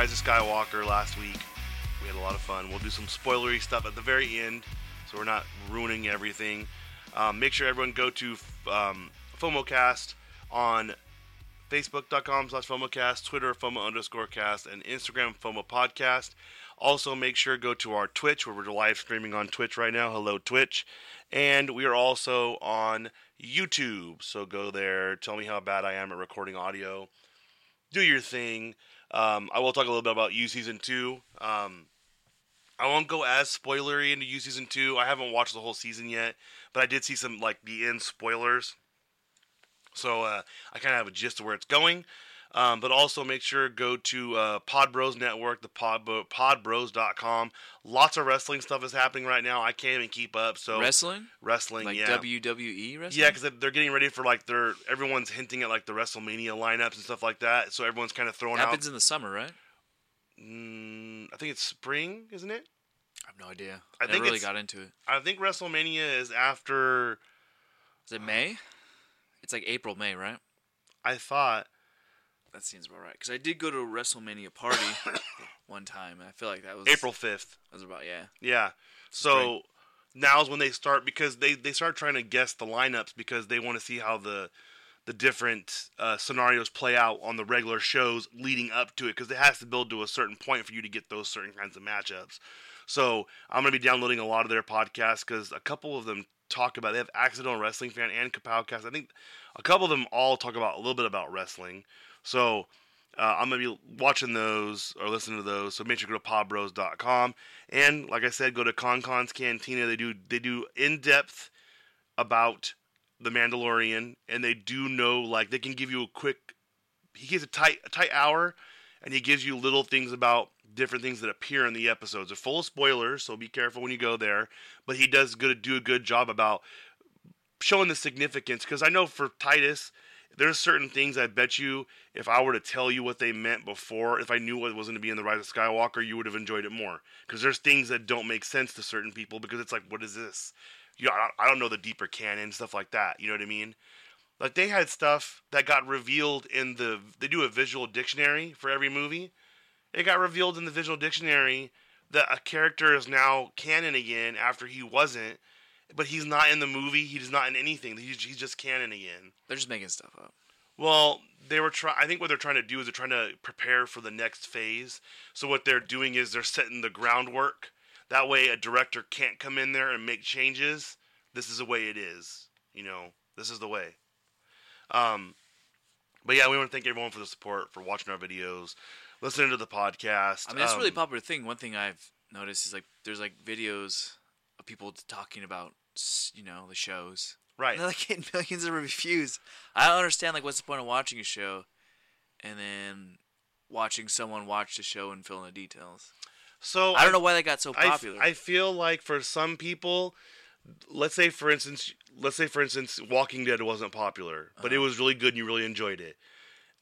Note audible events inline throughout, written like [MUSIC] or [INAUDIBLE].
Rise of Skywalker last week. We had a lot of fun. We'll do some spoilery stuff at the very end, so we're not ruining everything. Um, make sure everyone go to um, FOMOcast on Facebook.com slash FOMOcast, Twitter FOMO underscore cast, and Instagram FOMO podcast. Also, make sure go to our Twitch, where we're live streaming on Twitch right now. Hello, Twitch. And we are also on YouTube. So go there. Tell me how bad I am at recording audio. Do your thing. Um, I will talk a little bit about You Season 2. Um, I won't go as spoilery into You Season 2. I haven't watched the whole season yet, but I did see some, like, the end spoilers. So uh, I kind of have a gist of where it's going. Um, but also make sure to go to uh, Pod Bros Network, the pod, podbros.com. Lots of wrestling stuff is happening right now. I can't even keep up. So wrestling, wrestling, like yeah, WWE wrestling. yeah, because they're getting ready for like their everyone's hinting at like the WrestleMania lineups and stuff like that. So everyone's kind of throwing happens in the summer, right? Mm, I think it's spring, isn't it? I have no idea. I I, think never really got into it. I think WrestleMania is after. Is it May? It's like April, May, right? I thought. That seems about right. Because I did go to a WrestleMania party [COUGHS] one time. and I feel like that was April fifth. That was about yeah. Yeah. So now's when they start because they they start trying to guess the lineups because they want to see how the the different uh, scenarios play out on the regular shows leading up to it because it has to build to a certain point for you to get those certain kinds of matchups. So I'm gonna be downloading a lot of their podcasts because a couple of them talk about they have accidental wrestling fan and Kapowcast. I think a couple of them all talk about a little bit about wrestling. So uh, I'm gonna be watching those or listening to those. So make sure to go to podbros.com and like I said, go to ConCon's Cantina. They do they do in depth about the Mandalorian, and they do know like they can give you a quick. He gives a tight a tight hour, and he gives you little things about different things that appear in the episodes. They're full of spoilers, so be careful when you go there. But he does good to do a good job about showing the significance because I know for Titus, there's certain things I bet you if I were to tell you what they meant before, if I knew what was going to be in the Rise of Skywalker, you would have enjoyed it more. Because there's things that don't make sense to certain people because it's like, what is this? You know, I don't- know the deeper canon stuff like that. You know what I mean? Like they had stuff that got revealed in the. They do a visual dictionary for every movie. It got revealed in the visual dictionary that a character is now canon again after he wasn't, but he's not in the movie. He's not in anything. He's, he's just canon again. They're just making stuff up. Well, they were trying. I think what they're trying to do is they're trying to prepare for the next phase. So what they're doing is they're setting the groundwork. That way, a director can't come in there and make changes. This is the way it is. You know, this is the way. Um, but yeah, we want to thank everyone for the support, for watching our videos, listening to the podcast. I mean, that's a really Um, popular thing. One thing I've noticed is like there's like videos of people talking about you know the shows. Right. And they're like [LAUGHS] getting millions of reviews. I don't understand like what's the point of watching a show, and then watching someone watch the show and fill in the details. So I don't know why they got so popular. I feel like for some people, let's say for instance, let's say for instance, Walking Dead wasn't popular, but it Uh-huh. was really good and you really enjoyed it,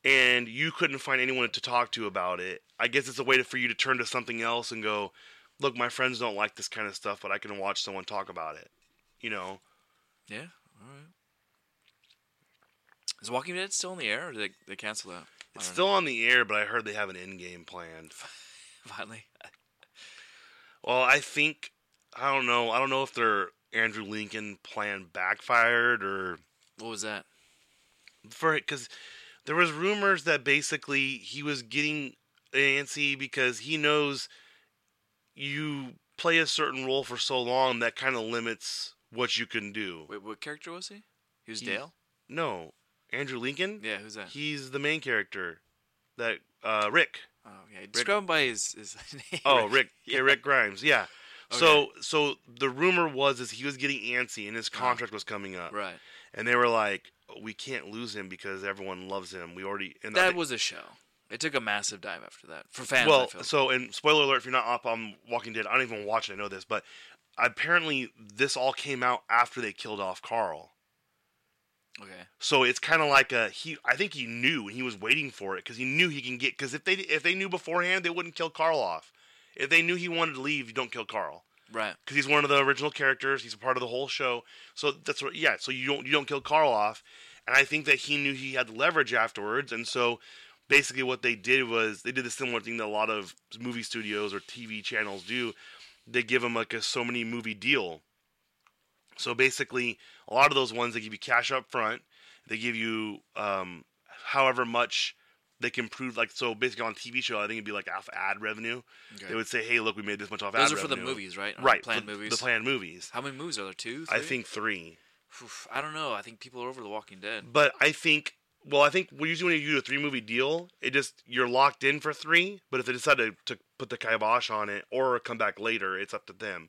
and you couldn't find anyone to talk to about it. I guess it's a way to, for you to turn to something else and go, look, my friends don't like this kind of stuff, but I can watch someone talk about it. You know, yeah. All right. Is Walking Dead still in the air, or did they, they cancel that? It's still on the air, but I heard they have an end game planned. [LAUGHS] finally. Well, I think I don't know. I don't know if their Andrew Lincoln plan backfired or What was that? for it because there was rumors that basically he was getting antsy because he knows you play a certain role for so long that kind of limits what you can do. Wait, what character was he? He was Dale. No, Andrew Lincoln. Yeah, who's that? He's the main character. That uh, Rick. oh, yeah. Describe him by his, his [LAUGHS] name. Oh, Rick. [LAUGHS] Yeah, Yeah. Rick Grimes. Yeah. So, so the rumor was is he was getting antsy and his contract was coming up, Right. and they were like, "We can't lose him because everyone loves him. We already." And That was a show. It took a massive dive after that for fans. Well, so and spoiler alert if you're not up on Walking Dead, I don't even watch it. I know this, but apparently this all came out after they killed off Carl. okay. So it's kind of like a he. I think he knew and he was waiting for it because he knew he can get. Because if they if they knew beforehand, they wouldn't kill Carl off. If they knew he wanted to leave, you don't kill Carl Right. because he's one of the original characters. He's a part of the whole show. So that's what. Yeah. So you don't you don't kill Carl off, and I think that he knew he had leverage afterwards, and so basically what they did was they did the similar thing that a lot of movie studios or TV channels do. They give him like a so many movie deal. So basically, a lot of those ones they give you cash up front. They give you um, however much they can prove. Like so, basically on TV show, I think it'd be like off ad revenue. Okay. They would say, "Hey, look, we made this much off Those ad are for the movies, right? Right? Planned movies. The planned movies. How many movies are there? Two. I think three. Oof, I don't know. I think people are over The Walking Dead. But I think, well, I think usually when you do a three movie deal, it just you're locked in for three. But if they decide to, to put the kibosh on it or come back later, it's up to them.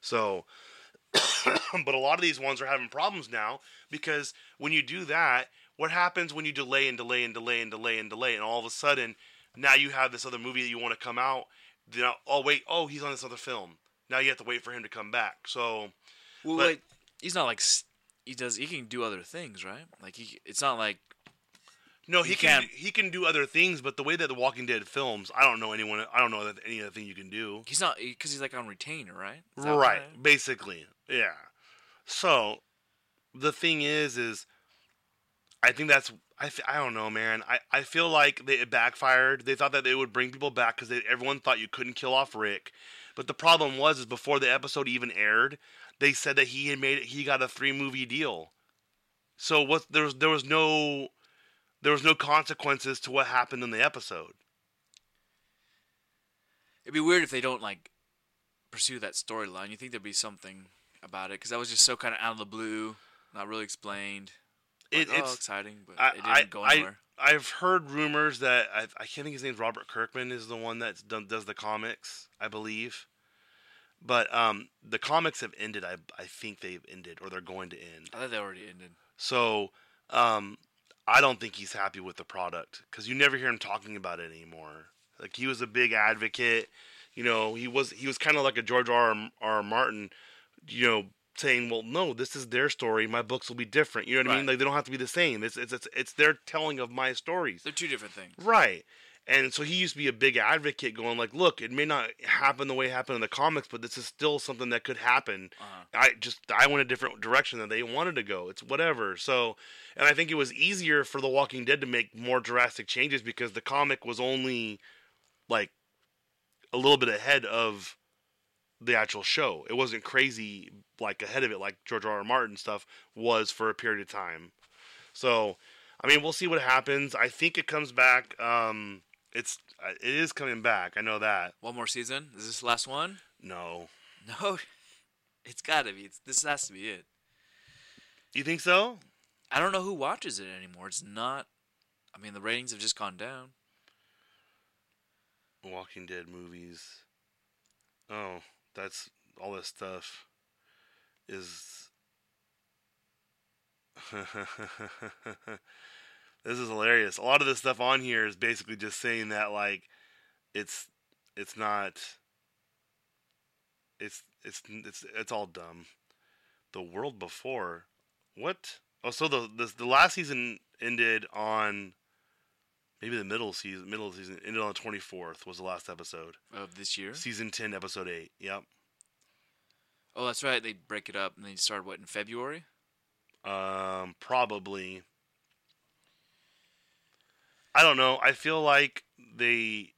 So, [COUGHS] but a lot of these ones are having problems now because when you do that, what happens when you delay and delay and delay and delay and delay, and all of a sudden now you have this other movie that you want to come out. Now, oh wait, oh he's on this other film. Now you have to wait for him to come back. So Well, But- like he's not like he does. He can do other things, right? Like he. It's not like No, he You can can't- he can do other things, but the way that The Walking Dead films, I don't know anyone. I don't know that any other thing you can do. he's not because he's like on retainer, right? Right, right? basically, yeah. So the thing is, is I think that's I, th- I don't know, man. I, I feel like they it backfired. They thought that they would bring people back because everyone thought you couldn't kill off Rick, but the problem was is before the episode even aired, they said that he had made it. He got a three movie deal. So what there was there was no there was no consequences to what happened in the episode. It'd be weird if they don't like pursue that storyline. You think there'd be something about it because that was just so kind of out of the blue, not really explained. Like, It, oh, it's exciting, but I, it didn't I, go anywhere. I've heard rumors that I, I can't think his name's Robert Kirkman is the one that does the comics, I believe. But um, the comics have ended. I I think they've ended, or they're going to end. I thought they already ended. So um, I don't think he's happy with the product because you never hear him talking about it anymore. Like he was a big advocate. You know, he was he was kind of like a George R. R. Martin. You know, saying, "Well, no, this is their story. My books will be different." You know what I mean? Like they don't have to be the same. It's it's it's, it's their telling of my stories. They're two different things. Right. And so he used to be a big advocate going like, look, it may not happen the way it happened in the comics, but this is still something that could happen. Uh-huh. I just I went a different direction than they wanted to go. It's whatever. So, and I think it was easier for The Walking Dead to make more drastic changes because the comic was only like a little bit ahead of the actual show. It wasn't crazy like ahead of it like George R. R. Martin stuff was for a period of time. So, I mean, we'll see what happens. I think it comes back. Um, it's uh, it is coming back. I know that. One more season. Is this the last one? No, No, [LAUGHS] it's got to be. It's, this has to be it. you think so? I don't know who watches it anymore. It's not. I mean, the ratings have just gone down. Walking Dead movies. Oh, that's all this stuff is. [LAUGHS] [LAUGHS] this is hilarious. A lot of this stuff on here is basically just saying that like it's it's not it's it's it's it's all dumb. The world before what? Oh, so the the, the last season ended on maybe the middle season. Middle of the season ended on the twenty fourth was the last episode. Of this year. Season ten, episode eight. Yep. Oh, that's right. They break it up and they start what in February. Um, probably. I don't know. I feel like they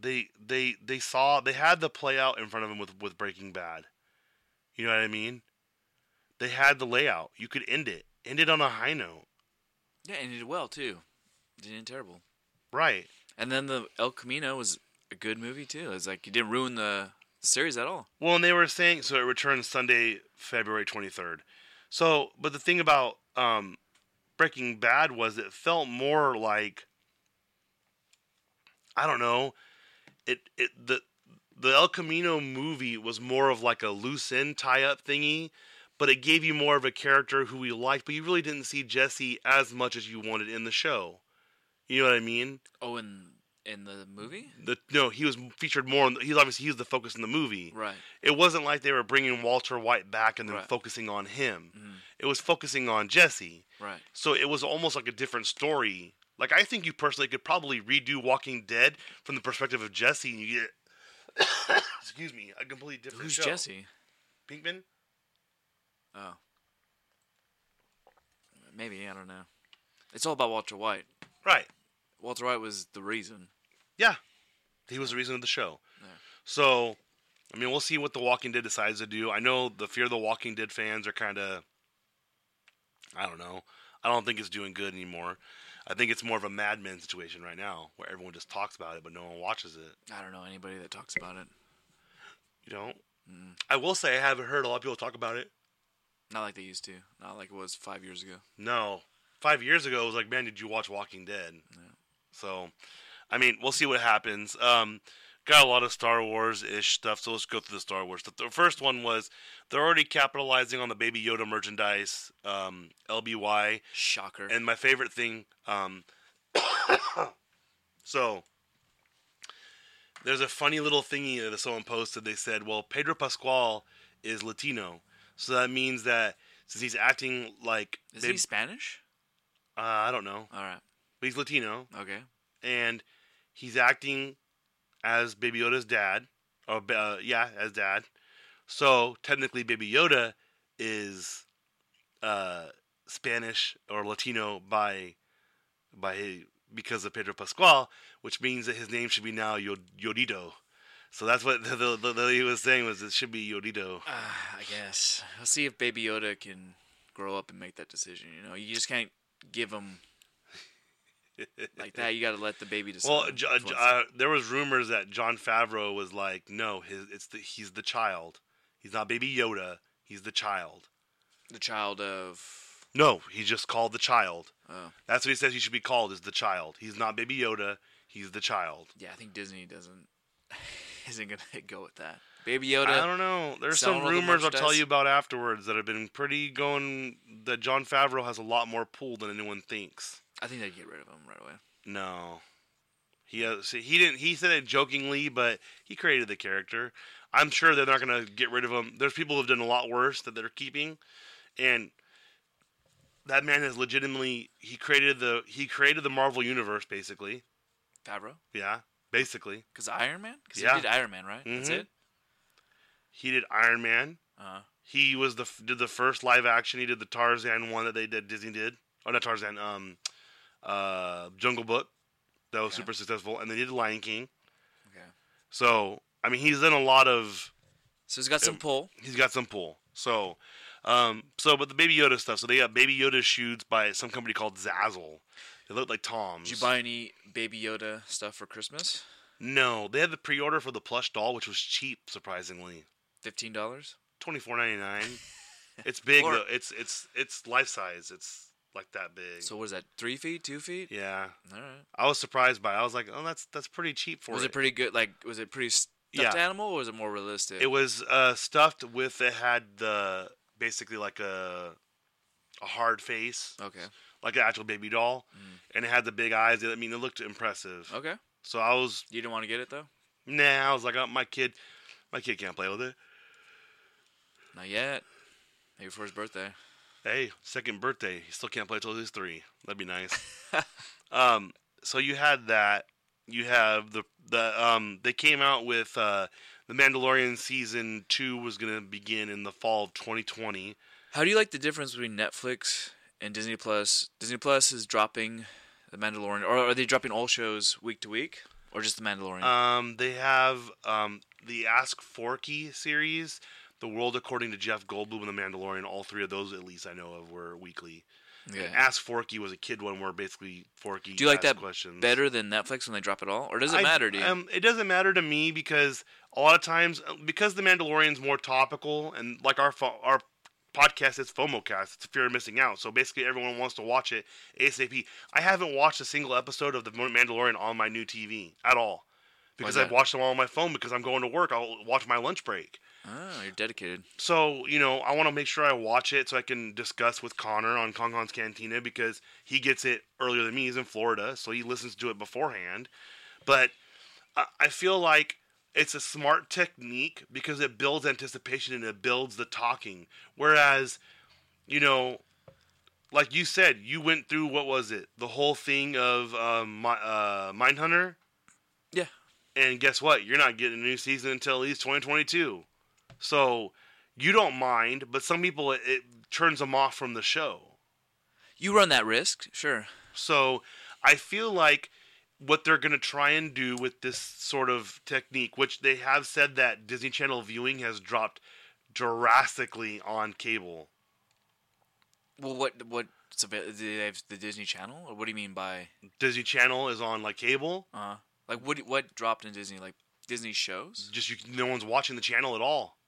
they they they saw they had the play out in front of them with with Breaking Bad. You know what I mean? They had the layout. You could end it. End it on a high note. Yeah, and it did well too. It didn't terrible. Right. And then the El Camino was a good movie too. It's like you didn't ruin the, the series at all. Well, and they were saying so it returns Sunday, February 23rd. So, but the thing about um, Breaking Bad was it felt more like I don't know. It it the the El Camino movie was more of like a loose end tie up thingy, but it gave you more of a character who you liked, but you really didn't see Jesse as much as you wanted in the show. You know what I mean? Oh, in in the movie, The no, he was featured more. In the, he's obviously he was the focus in the movie. right? It wasn't like they were bringing Walter White back and then Right. focusing on him. Mhm. It was focusing on Jesse. Right. So it was almost like a different story. Like I think you personally could probably redo Walking Dead from the perspective of Jesse, and you get [COUGHS] excuse me a completely different Who's show. Jesse? Pinkman? Oh, Maybe I don't know. It's all about Walter White. Right. Walter White was the reason. Yeah. He was the reason of the show. Yeah. So, I mean, we'll see what The Walking Dead decides to do. I know the Fear the Walking Dead fans are kind of, I don't know. I don't think it's doing good anymore. I think it's more of a Mad Men situation right now, where everyone just talks about it, but no one watches it. I don't know anybody that talks about it. You know. Mm. I will say I haven't heard a lot of people talk about it. Not like they used to. Not like it was five years ago. No, five years ago it was like, man, did you watch Walking Dead? So, I mean, we'll see what happens. Um, got a lot of Star Wars ish stuff, so let's go through the Star Wars stuff. The first one was they're already capitalizing on the Baby Yoda merchandise, um, LBY, Shocker. and my favorite thing. Um, [COUGHS] so there's a funny little thingy that someone posted. They said, "Well, Pedro Pascal is Latino, so that means that since he's acting like Is he Spanish? uh, I don't know, All right. But he's Latino, Okay. and he's acting as Baby Yoda's dad, or uh, yeah, as dad. So technically, Baby Yoda is uh, Spanish or Latino by by because of Pedro Pascal, which means that his name should be now Yod- Yodito. So that's what the, [LAUGHS] the, the, the he was saying was it should be Yodito. Uh, I guess. I'll see if Baby Yoda can grow up and make that decision. You know, you just can't give him like that. You got to let the baby decide. Well, J- J- uh, there was rumors that Jon Favreau was like, no, his it's the he's the child. He's not Baby Yoda. He's the child. the child of. No, he's just called the child. Oh, That's what he says he should be called is the child. He's not Baby Yoda. He's the child. yeah. I think Disney doesn't [LAUGHS] isn't gonna [LAUGHS] go with that. Baby Yoda. I don't know. There's some selling all the rumors I'll tell you about afterwards that have been pretty going. That Jon Favreau has a lot more pull than anyone thinks. I think they'd get rid of him right away. No, he see, he didn't. He said it jokingly, but he created the character. I'm sure they're not going to get rid of him. There's people who've done a lot worse that they're keeping, and that man has legitimately he created the he created the Marvel universe basically. Favreau, Yeah, basically because Iron Man. Because Yeah. he did Iron Man, right? That's Mhm. it. he did Iron Man. Uh-huh. He was the did the first live action. He did the Tarzan one that they did Disney did. Oh, not Tarzan. Um, uh, Jungle Book. That was Okay. super successful, and they did Lion King. okay. So I mean, he's done a lot of. So he's got some Um, pull. He's got some pull. So, um, so but the Baby Yoda stuff. So they got Baby Yoda shoes by some company called Zazzle. They look like Toms. Did you buy any Baby Yoda stuff for Christmas? No, they had the pre-order for the plush doll, which was cheap, surprisingly. Fifteen dollars. Twenty four ninety nine. [LAUGHS] it's big Or- though. It's it's it's life size. It's like that big. So what is that? Three feet? Two feet? yeah, All right. I was surprised by. it. I was like, oh, that's that's pretty cheap for it. Was it. it pretty good? Like, was it pretty stuffed Yeah. animal, or was it more realistic? It was uh, stuffed with. It had the basically like a a hard face, okay. like an actual baby doll, Mm. and it had the big eyes. I mean, it looked impressive. Okay. So I was You didn't want to get it though. nah. I was like, oh, my kid, my kid can't play with it. Not yet. Maybe for his birthday. Hey, second birthday. He still can't play till he's three. That'd be nice. [LAUGHS] um, so you had that. You have the the um. They came out with uh, the Mandalorian season two was gonna begin in the fall of 2020. How do you like the difference between Netflix and Disney Plus? Disney Plus is dropping the Mandalorian, or are they dropping all shows week to week, or just the Mandalorian? Um, they have um the Ask Forky series, The World According to Jeff Goldblum, and The Mandalorian. All three of those, at least I know of, were weekly. yeah. And Ask Forky was a kid one where basically Forky. Do you like that questions. better than Netflix when they drop it all, or does it I- matter to you? Um, it doesn't matter to me because a lot of times, uh, because the Mandalorian's more topical, and like our our podcast is FOMOcast, it's fear of missing out. So basically, everyone wants to watch it ASAP. I haven't watched a single episode of the Mandalorian on my new TV at all because I've that? watched them all on my phone because I'm going to work. I'll watch my lunch break. oh, you're dedicated. So, you know, I want to make sure I watch it so I can discuss with Connor on Kong Kong's Cantina because he gets it earlier than me. He's in Florida, so he listens to it beforehand. But I I feel like it's a smart technique because it builds anticipation and it builds the talking. Whereas, you know, like you said, you went through what was it? The whole thing of um, uh, Mindhunter. Yeah. And guess what? You're not getting a new season until at least 2022. So you don't mind, but some people it, it turns them off from the show. You run that risk, sure. So I feel like what they're going to try and do with this sort of technique, which they have said that Disney Channel viewing has dropped drastically on cable. Well, what what? So they have the Disney Channel, or what do you mean by? Disney Channel is on like cable. Uh, like what? What dropped in Disney? Like Disney shows? Just you, no one's watching the channel at all.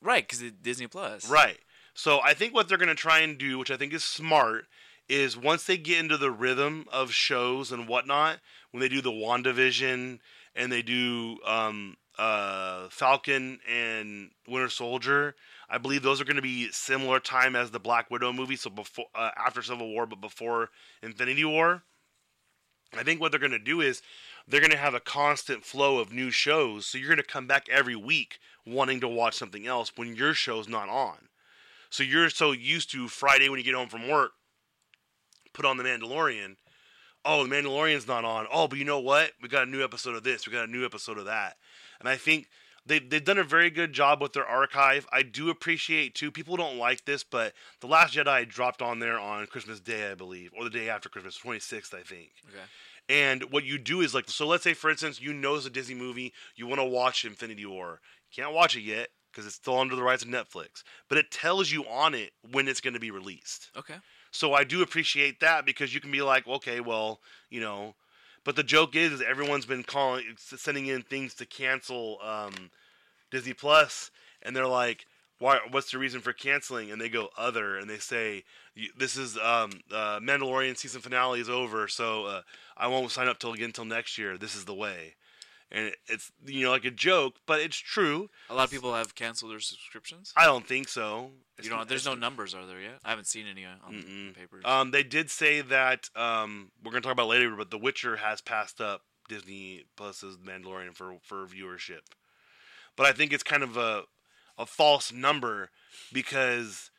Right, because Disney Plus. Right. So I think what they're going to try and do, which I think is smart, is once they get into the rhythm of shows and whatnot, when they do the WandaVision and they do um, uh, Falcon and Winter Soldier, I believe those are going to be similar time as the Black Widow movie, so before uh, after Civil War, but before Infinity War. I think what they're going to do is they're going to have a constant flow of new shows, so you're going to come back every week wanting to watch something else when your show's not on. So you're so used to Friday when you get home from work, put on The Mandalorian. Oh, The Mandalorian's not on. Oh, but you know what? We got a new episode of this. We got a new episode of that. And I think they they've done a very good job with their archive. I do appreciate too. People don't like this, but The Last Jedi dropped on there on Christmas Day, I believe, or the day after Christmas, 26th, I think. Okay. And what you do is like, so let's say for instance, you know it's a Disney movie, you want to watch Infinity War. You can't watch it yet because it's still under the rights of Netflix, but it tells you on it when it's going to be released. Okay. So I do appreciate that because you can be like, okay, well, you know, but the joke is, is everyone's been calling, sending in things to cancel um, Disney Plus, and they're like, why? What's the reason for canceling? And they go other, and they say, this is um, uh, Mandalorian season finale is over, so uh, I won't sign up till again till next year. This is the way and it's you know like a joke, but it's true. A lot of people have canceled their subscriptions. I don't think so. It's you know, there's no numbers, are there yet? I haven't seen any on Mm-mm. the papers. Um, they did say that um, we're gonna talk about later, but The Witcher has passed up Disney Plus's Mandalorian for for viewership. But I think it's kind of a a false number because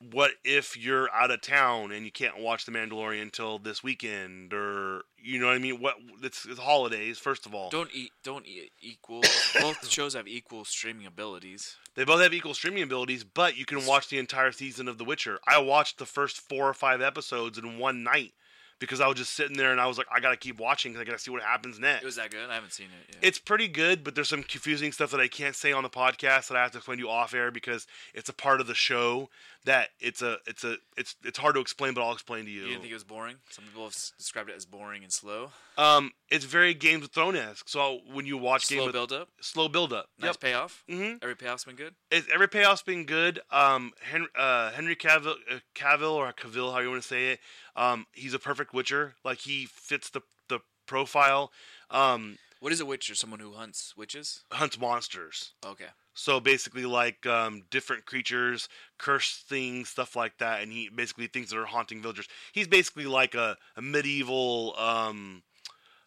what if you're out of town and you can't watch The Mandalorian until this weekend, or you know what I mean? What it's, it's holidays, first of all. Don't eat. Don't eat equal. both [COUGHS] shows have equal streaming abilities. They both have equal streaming abilities, but you can watch the entire season of The Witcher. I watched the first four or five episodes in one night because I was just sitting there and I was like, I gotta keep watching because I gotta see what happens next. It was that good? I haven't seen it. Yet. It's pretty good, but there's some confusing stuff that I can't say on the podcast that I have to explain to you off air because it's a part of the show that it's a it's a it's it's hard to explain, but I'll explain to you. You didn't think it was boring? Some people have described it as boring and slow. Um, it's very Game of Thrones esque. So when you watch slow Game build up, slow build up, nice yep. payoff. Mm-hmm. Every payoff's been good. It's, every payoff's been good. Um, Henry, uh, Henry Cavill, uh, Cavill or Cavill, how you want to say it. Um, he's a perfect Witcher. Like he fits the the profile. Um, what is a witcher? Someone who hunts witches? Hunts monsters. Okay. So basically, like um, different creatures, cursed things, stuff like that, and he basically things that are haunting villagers. He's basically like a, a medieval. Um,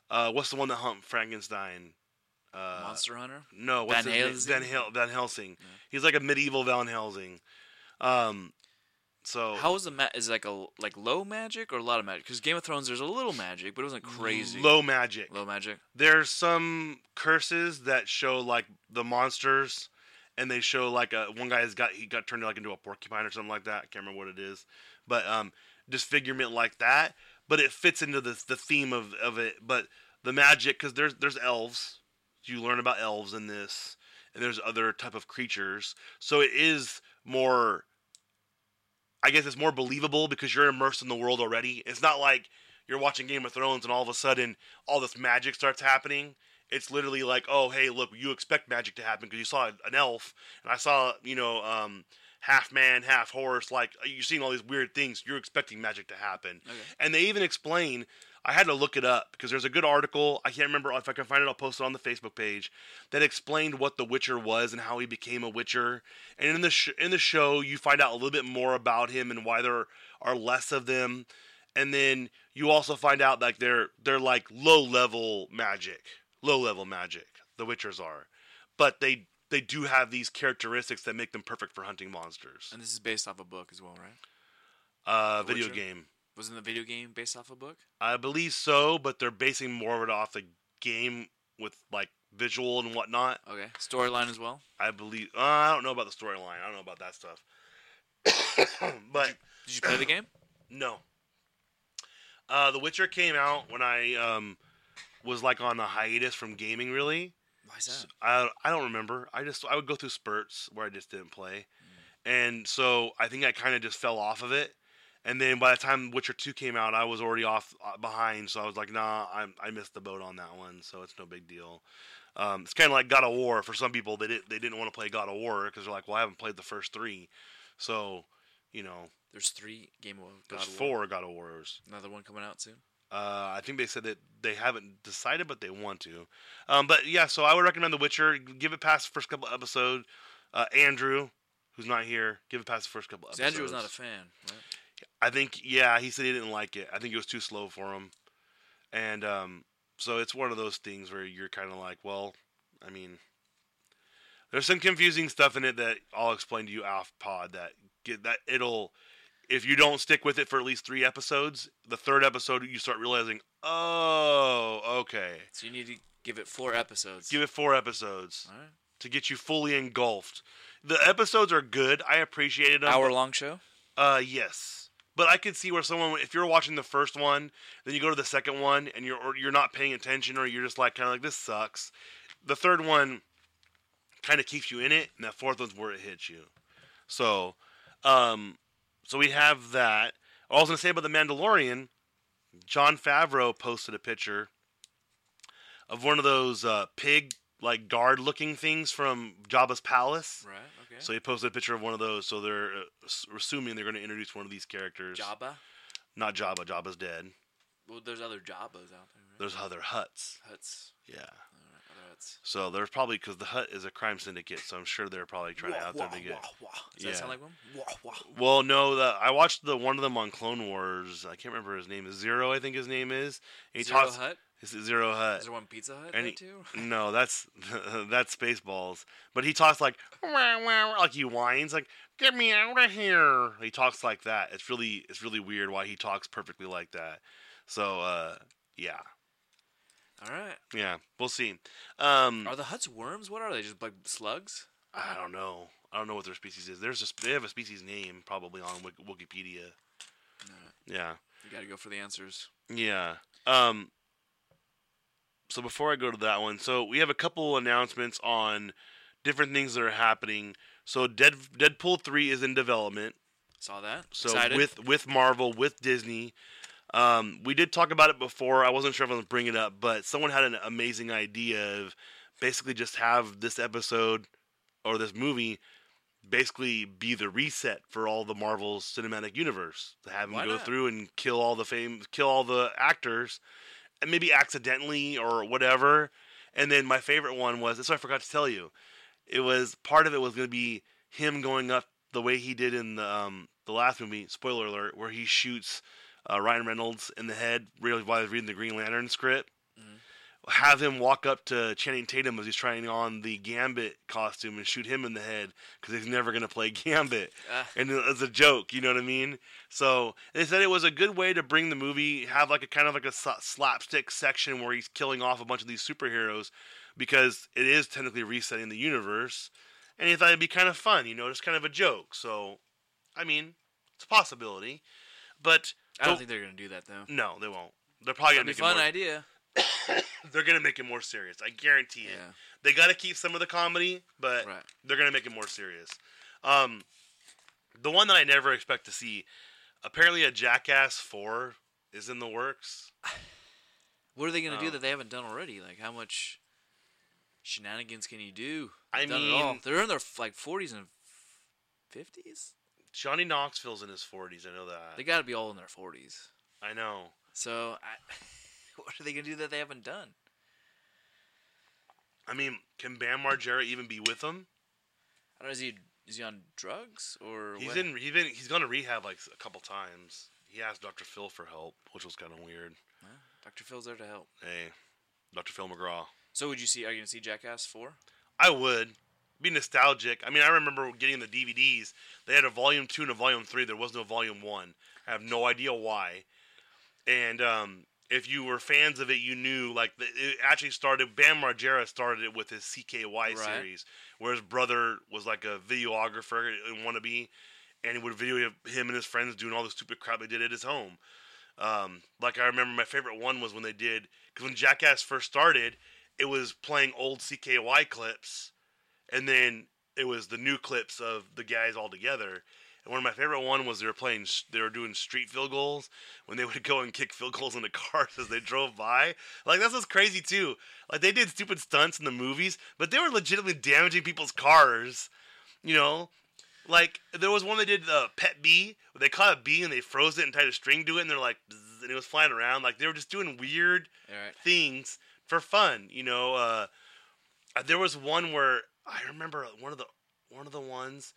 uh, what's the one that hunt Frankenstein? Uh, Monster Hunter. No, what's Van his name? Van, Hel- Van Helsing. Yeah. He's like a medieval Van Helsing. Um, so how is the ma- is like a like low magic or a lot of magic? Because Game of Thrones, there's a little magic, but it wasn't crazy. Low magic. Low magic. There's some curses that show like the monsters, and they show like a one guy's got he got turned like into a porcupine or something like that. I can't remember what it is, but um, disfigurement like that. But it fits into the the theme of of it. But the magic because there's there's elves. You learn about elves in this, and there's other type of creatures. So it is more I guess it's more believable because you're immersed in the world already. It's not like you're watching Game of Thrones and all of a sudden all this magic starts happening. It's literally like, oh, hey, look, you expect magic to happen because you saw an elf, and I saw, you know, um, half man, half horse. Like you're seeing all these weird things. You're expecting magic to happen, okay. and they even explain I had to look it up because there's a good article. I can't remember if I can find it. I'll post it on the Facebook page that explained what the Witcher was and how he became a Witcher. And in the sh- in the show, you find out a little bit more about him and why there are less of them. And then you also find out like they're they're like low level magic, low level magic. The Witchers are, but they they do have these characteristics that make them perfect for hunting monsters. And this is based off a book as well, right? Uh, video Witcher? game. Wasn't the video game based off a book? I believe so, but they're basing more of it off the game with like visual and whatnot. Okay, storyline as well. I believe. Uh, I don't know about the storyline. I don't know about that stuff. [COUGHS] but did you, did you play the game? [COUGHS] No. Uh, the Witcher came out when I um, was like on a hiatus from gaming. Really, Why is that? I I don't remember. I just I would go through spurts where I just didn't play, and so I think I kind of just fell off of it. And then by the time Witcher Two came out, I was already off uh, behind. So I was like, nah, I I missed the boat on that one. So it's no big deal. Um, it's kind of like God of War for some people. They didn't they didn't want to play God of War because they're like, well, I haven't played the first three. So, you know, There's three Game of God there's of War. four God of Wars. Another one coming out soon. Uh, I think they said that they haven't decided, but they want to. Um, but yeah, so I would recommend The Witcher. Give it past the first couple episodes. Uh, Andrew, who's not here, give it past the first couple episodes. Andrew was not a fan. Right? I think yeah, he said he didn't like it. I think it was too slow for him, and um, so it's one of those things where you're kind of like, well, I mean, there's some confusing stuff in it that I'll explain to you off pod. That get that it'll if you don't stick with it for at least three episodes, the third episode you start realizing, oh, okay. So you need to give it four episodes. Give it four episodes right. to get you fully engulfed. The episodes are good. I appreciated them. Hour long show. Uh, yes. But I could see where someone, if you're watching the first one, then you go to the second one and you're you're not paying attention, or you're just like kind of like this sucks. The third one kind of keeps you in it, and that fourth one's where it hits you. So, um, so we have that. I was gonna say about the Mandalorian. Jon Favreau posted a picture of one of those uh, pig like guard looking things from Jabba's palace. Right. Okay. So he posted a picture of one of those. So they're uh, s- assuming they're going to introduce one of these characters. Jabba. Not Jabba. Jabba's dead. Well, there's other Jabbas out there. Right? There's other Hutts. Hutts. Yeah. Other Hutts. So there's probably because the Hutt is a crime syndicate. So I'm sure they're probably trying to Wah, out there wah, to get. wah, wah. Does that sound like one? Wah, wah. Well, no, the I watched the one of them on Clone Wars. I can't remember his name. Zero? I think his name is. And he Zero talks. Hutt. Is it Zero Hutt? Is there one Pizza Hut And he- too? [LAUGHS] No, that's [LAUGHS] that's Spaceballs. But he talks like "Wah, wah," like he whines like "Get me out of here." He talks like that. It's really it's really weird why he talks perfectly like that. So uh, yeah, All right. yeah, we'll see. Um, Are the Hutts worms? What are they? Just like slugs? I don't know. I don't know what their species is. There's a, they have a species name probably on Wikipedia. Alright. Yeah, You gotta go for the answers. yeah. Um, so before I go to that one, so we have a couple announcements on different things that are happening. So Dead, Deadpool three is in development. Saw that. So Excited. with with Marvel, with Disney, um, we did talk about it before. I wasn't sure if I was bring it up, but someone had an amazing idea of basically just have this episode or this movie basically be the reset for all the Marvel cinematic universe. To have them Why go not? through and kill all the fame, kill all the actors, maybe accidentally or whatever. And then my favorite one was that's what I forgot to tell you. It was part of it was going to be him going up the way he did in the um, the last movie. Spoiler alert, where he shoots uh, Ryan Reynolds in the head really while he's reading the Green Lantern script. Have him walk up to Channing Tatum as he's trying on the Gambit costume and shoot him in the head because he's never going to play [LAUGHS] Gambit Ah, and as a joke, you know what I mean? So they said it was a good way to bring the movie, have like a kind of like a slapstick section where he's killing off a bunch of these superheroes because it is technically resetting the universe, and he thought it'd be kind of fun, you know, just kind of a joke. So, I mean, it's a possibility, but I don't think they're gonna do that though. no, they won't. They're probably gonna be make it fun more. idea. [COUGHS] They're gonna make it more serious. I guarantee it. Yeah. They got to keep some of the comedy, but Right. they're gonna make it more serious. Um, the one that I never expect to see, apparently, a Jackass Four is in the works. [SIGHS] What are they gonna do that they haven't done already? Like how much shenanigans can you do? I They've done it all. mean- they're in their like 40s and 50s. Johnny Knoxville's in his forties. I know that. They got to be all in their 40s. I know. So I, [LAUGHS] [LAUGHS] what are they gonna do that they haven't done? I mean, can Bam Margera even be with them? I don't know. Is he is he on drugs or He's what? in. He's been. He's gone to rehab like a couple times. He asked Dr. Phil for help, which was kind of weird. Well, Dr. Phil's there to help. Hey, Dr. Phil McGraw. So would you see? Are you gonna see Jackass four? I would be nostalgic. I mean, I remember getting the DVDs. They had a volume two and a volume three. There was no volume one. I have no idea why. And um, if you were fans of it, you knew like the, it actually started. Bam Margera started it with his CKY Right. series, where his brother was like a videographer and wannabe. and he would video him and his friends doing all the stupid crap they did at his home. Um, like I remember, my favorite one was when they did because when Jackass first started, it was playing old CKY clips, and then it was the new clips of the guys all together. And one of my favorite one was they were playing, they were doing street field goals when they [LAUGHS] would go and kick field goals into [LAUGHS] cars as they drove by. Like that's what's crazy too. Like they did stupid stunts in the movies, but they were legitimately damaging people's cars. You know, like there was one they did uh, pet bee. Where they caught a bee and they froze it and tied a string to it, and they're like, bzz, and it was flying around. Like they were just doing weird Alright. things for fun. You know, uh, uh, there was one where I remember one of the one of the ones.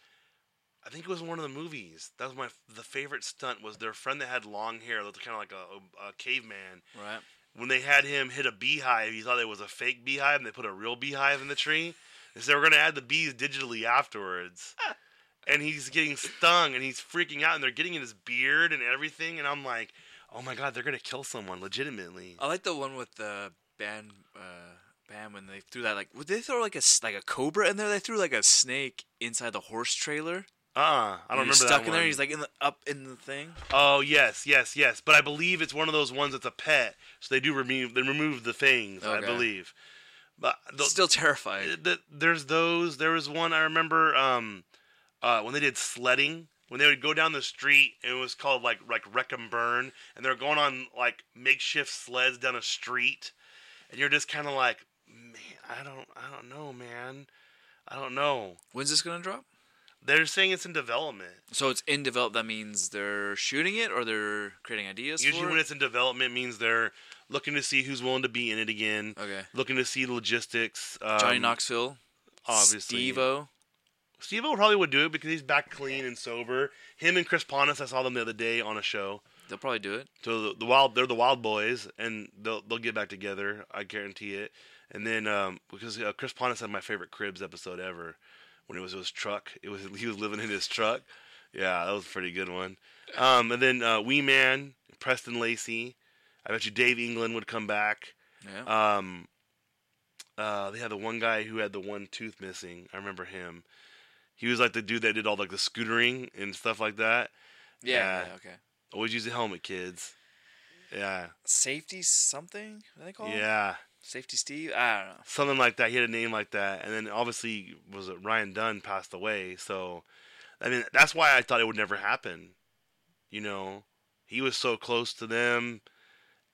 I think it was one of the movies. That was my the favorite stunt was their friend that had long hair, looked kind of like a, a, caveman. Right. When they had him hit a beehive, he thought it was a fake beehive, and they put a real beehive in the tree. They were going to add the bees digitally afterwards. [LAUGHS] and he's getting stung, and he's freaking out, and they're getting in his beard and everything. And I'm like, oh my god, they're going to kill someone legitimately. I like the one with the band uh, band when they threw that like would they throw like a like a cobra in there? They threw like a snake inside the horse trailer. Uh, I don't remember stuck in one. there. He's like in the up in the thing. Oh yes, yes, yes. But I believe it's one of those ones that's a pet, so they do remove they remove the things. I believe. But the, Still terrifying. the, there's those. There was one I remember um, uh, when they did sledding. When they would go down the street, and it was called like like wreck and burn, and they're going on like makeshift sleds down a street, and you're just kind of like, man, I don't, I don't know, man, I don't know. When's this gonna drop? They're saying it's in development. So it's in develop. That means they're shooting it or they're creating ideas Usually, for when it. it's in development, means they're looking to see who's willing to be in it again. Okay. Looking to see the logistics. Um, Johnny Knoxville. obviously. Steve-O. Steve probably would do it because he's back clean and sober. Him and Chris Pontius, I saw them the other day on a show. They'll probably do it. So the, the wild, they're the Wild Boys, and they'll they'll get back together. I guarantee it. And then um, because uh, Chris Pontius had my favorite Cribs episode ever, when it was his truck. It was he was living in his truck. Yeah, that was a pretty good one. Um, and then uh, Wee Man, Preston Lacy. I bet you Dave England would come back. Yeah. Um, uh, they had the one guy who had the one tooth missing. I remember him. He was like the dude that did all like the scootering and stuff like that. yeah. yeah. yeah, Okay. Always use a helmet, kids. Yeah, Safety something? What do they call it? Safety Steve? I don't know. something like that. He had a name like that, and then obviously was it Ryan Dunn passed away. So, I mean, that's why I thought it would never happen. You know, he was so close to them,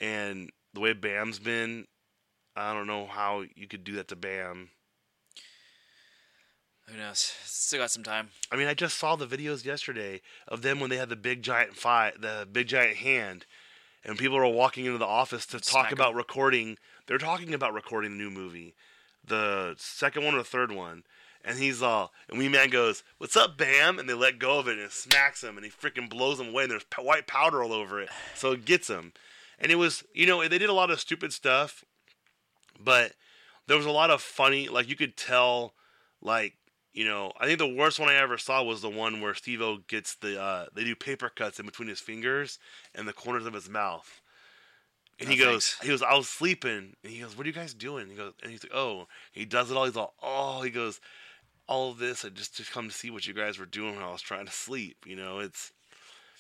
and the way Bam's been, I don't know how you could do that to Bam. Who knows? Still got some time. I mean, I just saw the videos yesterday of them when they had the big giant fight, the big giant hand, and people were walking into the office to talk Smack 'em. about recording. They're talking about recording the new movie, the second one or the third one. And he's all, and Wee Man goes, "What's up, Bam?" And they let go of it, and it smacks him, and he freaking blows him away. And there's white powder all over it, so it gets him. And it was, you know, they did a lot of stupid stuff, but there was a lot of funny. Like you could tell, like you know, I think the worst one I ever saw was the one where Steve-O gets the uh, they do paper cuts in between his fingers and the corners of his mouth. And he goes, thanks. he goes, I was sleeping. And he goes, What are you guys doing? And He goes, and he's like, Oh, he does it all. He's all, Oh, he goes, all of this, I just to come to see what you guys were doing when I was trying to sleep. You know, it's,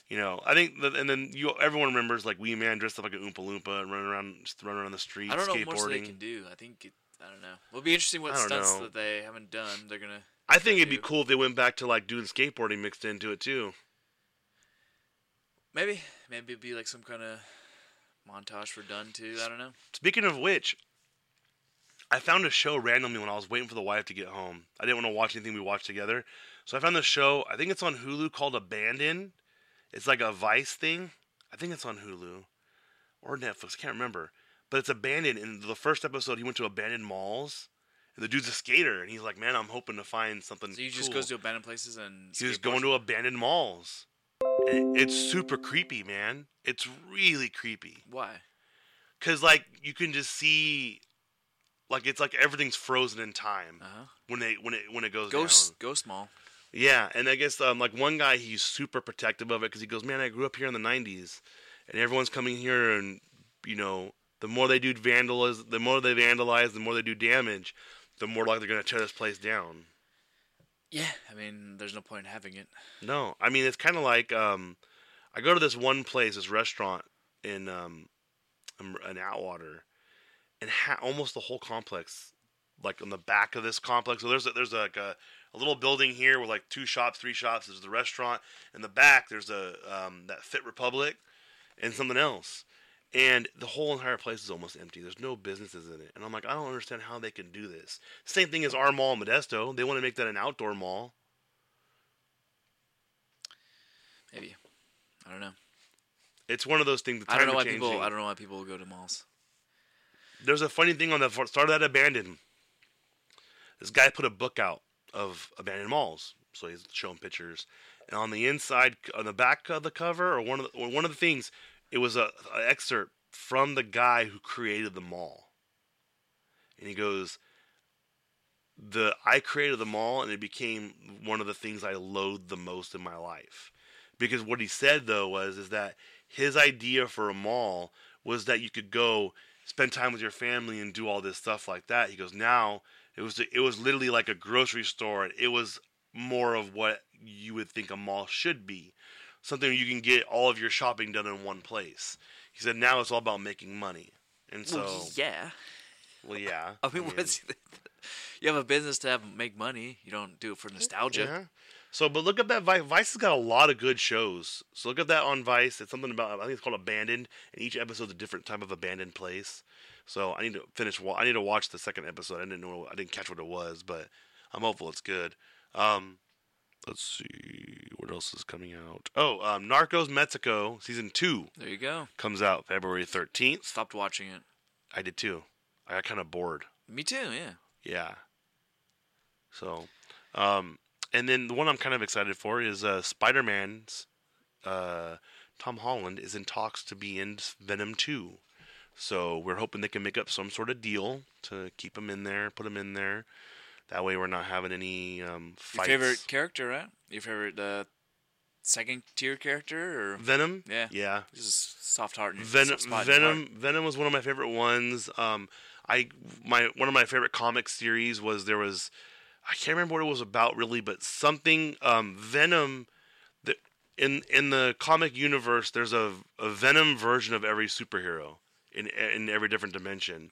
you know, I think, that, and then you, everyone remembers like Wee Man dressed up like an Oompa Loompa and running around, just running around the street, I don't know what more they can do. I think it, I don't know. It'll be interesting what stunts know. that they haven't done. They're gonna. I think it'd be cool if they went back to like doing skateboarding mixed into it too. Maybe, maybe it'd be like some kind of montage for Dunn too. I don't know. Speaking of which, I found a show randomly when I was waiting for the wife to get home. I didn't want to watch anything we watched together. So I found this show, I think it's on Hulu called Abandon. It's like a Vice thing. I think it's on Hulu or Netflix, can't remember. But it's abandoned. In the first episode, he went to abandoned malls. And the dude's a skater. And he's like, man, I'm hoping to find something. So he just cool." goes to abandoned places and. He was going to abandoned malls. It's super creepy, man. It's really creepy. Why? Cause like you can just see, like it's like everything's frozen in time Uh huh. when they when it when it goes Ghost, down. Ghost Mall. Yeah, and I guess um, like one guy he's super protective of it because he goes, man, I grew up here in the '90s, and everyone's coming here, and you know, the more they do vandalism, the more they vandalize, the more they do damage, the more likely they're gonna tear this place down. Yeah, I mean, there's no point in having it. No, I mean it's kind of like um, I go to this one place, this restaurant in um, in Atwater, and ha- almost the whole complex, like on the back of this complex. So there's a, there's like a, a little building here with like two shops, three shops. There's the restaurant. In the back, there's a um, that Fit Republic, and something else. And the whole entire place is almost empty. There's no businesses in it. And I'm like, I don't understand how they can do this. Same thing as our mall in Modesto. They want to make that an outdoor mall. Maybe. I don't know. It's one of those things. I don't know why are people. I don't know why people go to malls. There's a funny thing on the start of that abandoned. This guy put a book out of abandoned malls, so he's showing pictures. And on the inside, on the back of the cover, or one of the, or one of the things, it was a, a excerpt from the guy who created the mall. And he goes, "The I created the mall, and it became one of the things I loathed the most in my life." Because what he said though was is that his idea for a mall was that you could go spend time with your family and do all this stuff like that. He goes, now it was it was literally like a grocery store. It was more of what you would think a mall should be, something you can get all of your shopping done in one place. He said now it's all about making money, and so Well, yeah. well, yeah. [LAUGHS] I mean, what's [LAUGHS] you have a business to have make money. You don't do it for nostalgia. Yeah. So, but look at that. Vice, Vice has got a lot of good shows. So look at that on Vice. It's something about I think it's called Abandoned, and each episode's a different type of abandoned place. So I need to finish. I need to watch the second episode. I didn't know. I didn't catch what it was, but I'm hopeful it's good. Um, let's see what else is coming out. Oh, um, Narcos Mexico season two There you go. comes out February 13th. Stopped watching it. I did too. I got kind of bored. Me too. Yeah. Yeah. So, um, and then the one I'm kind of excited for is uh, Spider Man's. Uh, Tom Holland is in talks to be in Venom 2. So we're hoping they can make up some sort of deal to keep him in there, put him in there. That way we're not having any um, Your favorite character, right? Your favorite uh, second tier character, or Venom? Yeah. Yeah. just soft heart? Venom soft spot in your heart? Venom Venom was one of my favorite ones. Um, I my one of my favorite comic series was there was I can't remember what it was about really, but something um, Venom. The, in in the comic universe, there's a, a Venom version of every superhero in in every different dimension,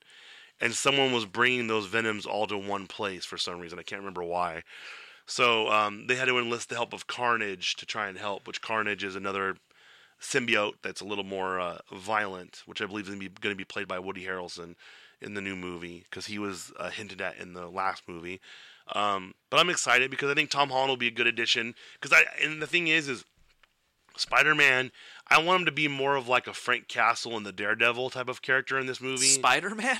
and someone was bringing those Venoms all to one place for some reason. I can't remember why. So um, they had to enlist the help of Carnage to try and help, which Carnage is another symbiote that's a little more uh, violent, which I believe is going to be played by Woody Harrelson in the new movie because he was uh, hinted at in the last movie. Um, but I'm excited because I think Tom Holland will be a good addition. Because I and the thing is, is Spider-Man. I want him to be more of like a Frank Castle and the Daredevil type of character in this movie. Spider Man.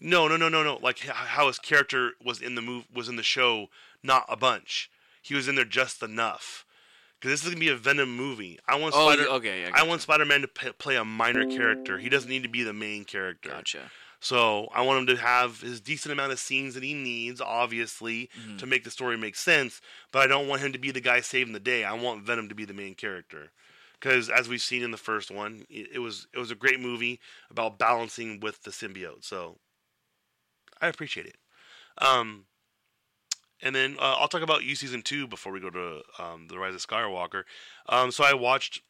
No, no, no, no, no. Like how his character was in the move was in the show, not a bunch. He was in there just enough. Because this is gonna be a Venom movie. I want Oh, Spider. okay, yeah, I want Spider-Man to p- play a minor character. He doesn't need to be the main character. Gotcha. So I want him to have his decent amount of scenes that he needs, obviously, Mm-hmm. to make the story make sense. But I don't want him to be the guy saving the day. I want Venom to be the main character. Because as we've seen in the first one, it, it was it was a great movie about balancing with the symbiote. So I appreciate it. Um, and then uh, I'll talk about you season two before we go to um, the Rise of Skywalker. Um, so I watched,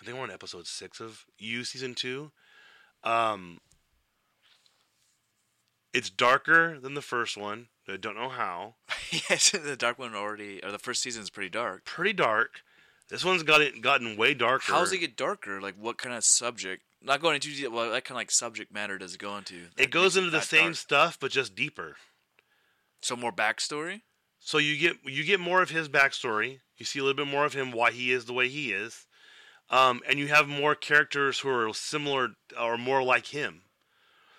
I think we're on episode six of you season two. Um, it's darker than the first one. I don't know how. [LAUGHS] yes, the dark one already, or the first season is pretty dark. Pretty dark. This one's got it gotten way darker. How does it get darker? Like, what kind of subject? Not going into detail. Well, that kind of like subject matter does it go into? that It goes into the same dark? stuff, but just deeper. So more backstory. So you get you get more of his backstory. You see a little bit more of him, why he is the way he is, um, and you have more characters who are similar or more like him.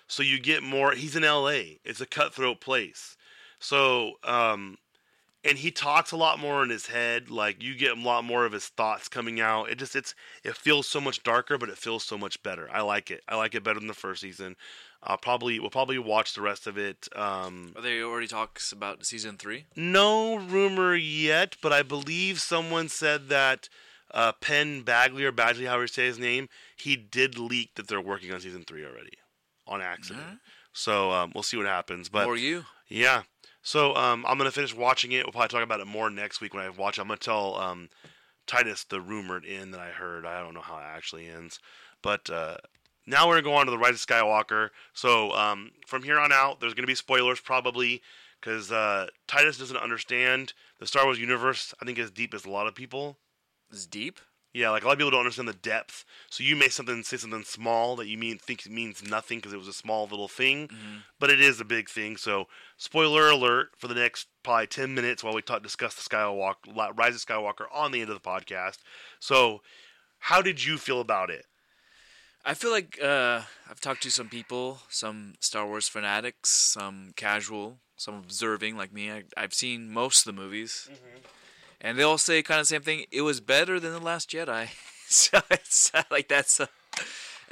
So you get more. He's in L.A. It's a cutthroat place. So um, and he talks a lot more in his head. Like you get a lot more of his thoughts coming out. It just it's it feels so much darker, but it feels so much better. I like it. I like it better than the first season. I'll probably we'll probably watch the rest of it. Um, Are they already talks about season three? no rumor yet, but I believe someone said that uh, Penn Bagley or Badgley, however you say his name, he did leak that they're working on season three already on accident. Alright. So um, we'll see what happens. But or you? yeah, So um, I'm gonna finish watching it. We'll probably talk about it more next week when I watch. it. I'm gonna tell um, Titus the rumored end that I heard. I don't know how it actually ends, but uh, now we're gonna go on to the Rise of Skywalker. So um, from here on out, there's gonna be spoilers probably because uh, Titus doesn't understand the Star Wars universe. I think as deep as a lot of people. It's deep. Yeah, like a lot of people don't understand the depth. So you may something say something small that you mean think it means nothing because it was a small little thing, Mhm. but it is a big thing. So spoiler alert for the next probably ten minutes while we talk discuss the Skywalker Rise of Skywalker on the end of the podcast. So how did you feel about it? I feel like uh, I've talked to some people, some Star Wars fanatics, some casual, some observing like me. I, I've seen most of the movies, and they all say kind of the same thing. It was better than the Last Jedi. [LAUGHS] so it's [LAUGHS] like that's. Uh,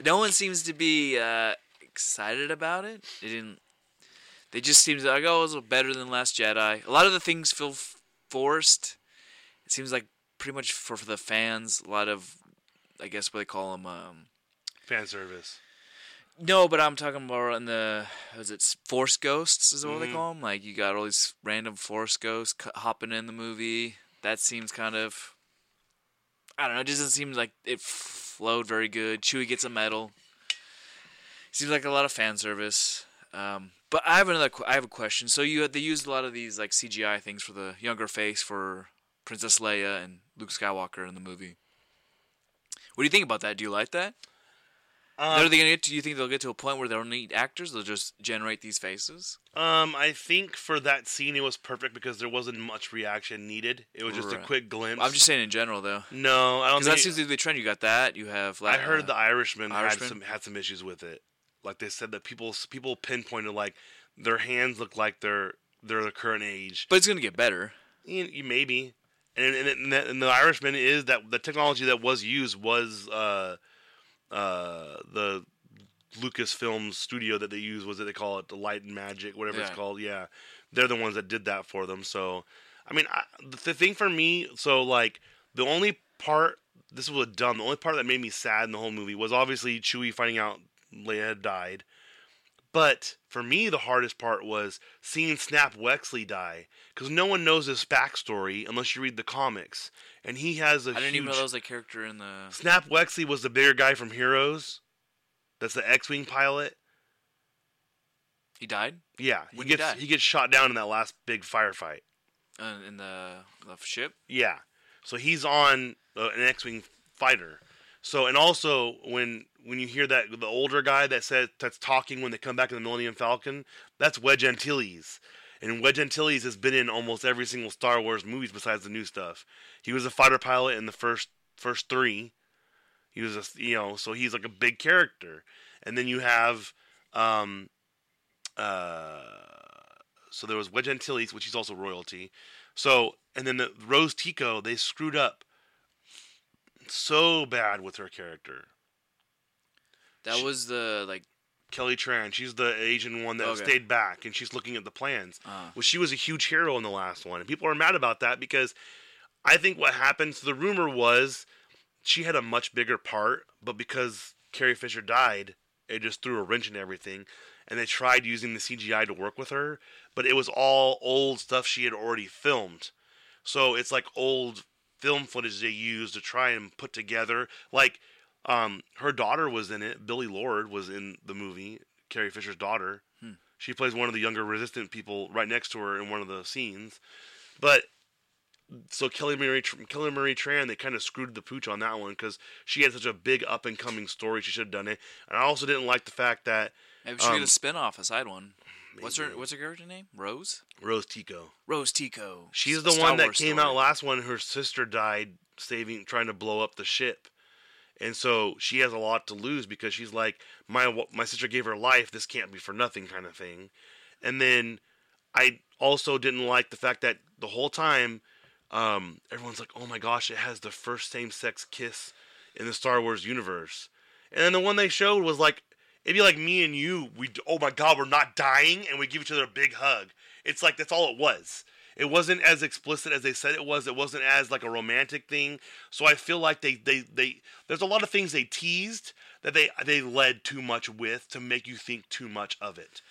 no one seems to be uh, excited about it. They didn't. They just seem to like, oh, it was better than Last Jedi. A lot of the things feel f- forced. It seems like pretty much for, for the fans. A lot of, I guess, what they call them. Um, Fan service. no, but I'm talking about in the was it Force Ghosts is what they Mhm. call them? Like you got all these random Force Ghosts hopping in the movie. That seems kind of I don't know. It doesn't seem like it flowed very good. Chewie gets a medal. Seems like a lot of fan service. Um, but I have another. I have a question. So you they used a lot of these like CGI things for the younger face for Princess Leia and Luke Skywalker in the movie. What do you think about that? Do you like that? Um, Are they gonna get? To, do you think they'll get to a point where they don't need actors? They'll just generate these faces. Um, I think for that scene it was perfect because there wasn't much reaction needed. It was just a quick glimpse. I'm just saying in general, though, no, I don't because that seems to be the trend. You got that. You have. I uh, heard the Irishman, Irishman? had some had some issues with it. Like they said that people people pinpointed like their hands look like they're they're the current age. but it's gonna get better. You, you maybe, and and, and, the, and the Irishman is that the technology that was used was uh uh the Lucasfilm studio that they use was it they call it? The Light and Magic whatever it's called. Yeah. They're the ones that did that for them. So I mean I, the, the thing for me so like the only part this was dumb the only part that made me sad in the whole movie was obviously Chewie finding out Leia had died but for me, the hardest part was seeing Snap Wexley die because no one knows his backstory unless you read the comics, and he has a I didn't huge. even know that was a character in the. Snap Wexley was the bigger guy from Heroes. That's the X-wing pilot. He died Yeah, he When he gets died? he gets shot down in that last big firefight. uh, in the, the ship. Yeah, so he's on uh, an X-wing fighter. So and also when when you hear that the older guy that said that's talking when they come back in the Millennium Falcon, that's Wedge Antilles. And Wedge Antilles has been in almost every single Star Wars movies besides the new stuff. He was a fighter pilot in the first first three. He was a you know so he's like a big character. And then you have um uh so there was Wedge Antilles, which he's also royalty. So and then the Rose Tico, they screwed up so bad with her character. That Sh- was the like. Kelly Tran, she's the Asian one that Okay. stayed back and she's looking at the plans. Uh, Well, she was a huge hero in the last one, and people are mad about that because I think what happened. So the rumor was she had a much bigger part, but because Carrie Fisher died, it just threw a wrench in everything. And they tried using the CGI to work with her, but it was all old stuff she had already filmed. So it's like old film footage they used to try and put together. Like um, her daughter was in it. Billie Lourd was in the movie. Carrie Fisher's daughter. Hmm. She plays one of the younger resistant people right next to her in one of the scenes. But so Kelly Marie Kelly Marie Tran, they kind of screwed the pooch on that one because she had such a big up and coming story. She should have done it. And I also didn't like the fact that maybe should Um, get a spin off, a side one. What's her What's her character name? Rose. Rose Tico. Rose Tico. She's the Star one that Wars came story. out last one. Her sister died saving, trying to blow up the ship, and so she has a lot to lose because she's like, my my sister gave her life. This can't be for nothing, kind of thing. And then I also didn't like the fact that the whole time, um, everyone's like, oh my gosh, it has the first same sex kiss in the Star Wars universe, and then the one they showed was like. It'd be like me and you. We oh my god, we're not dying, and we give each other a big hug. It's like that's all it was. It wasn't as explicit as they said it was. It wasn't as like a romantic thing. So I feel like they they they there's a lot of things they teased that they they led too much with to make you think too much of it.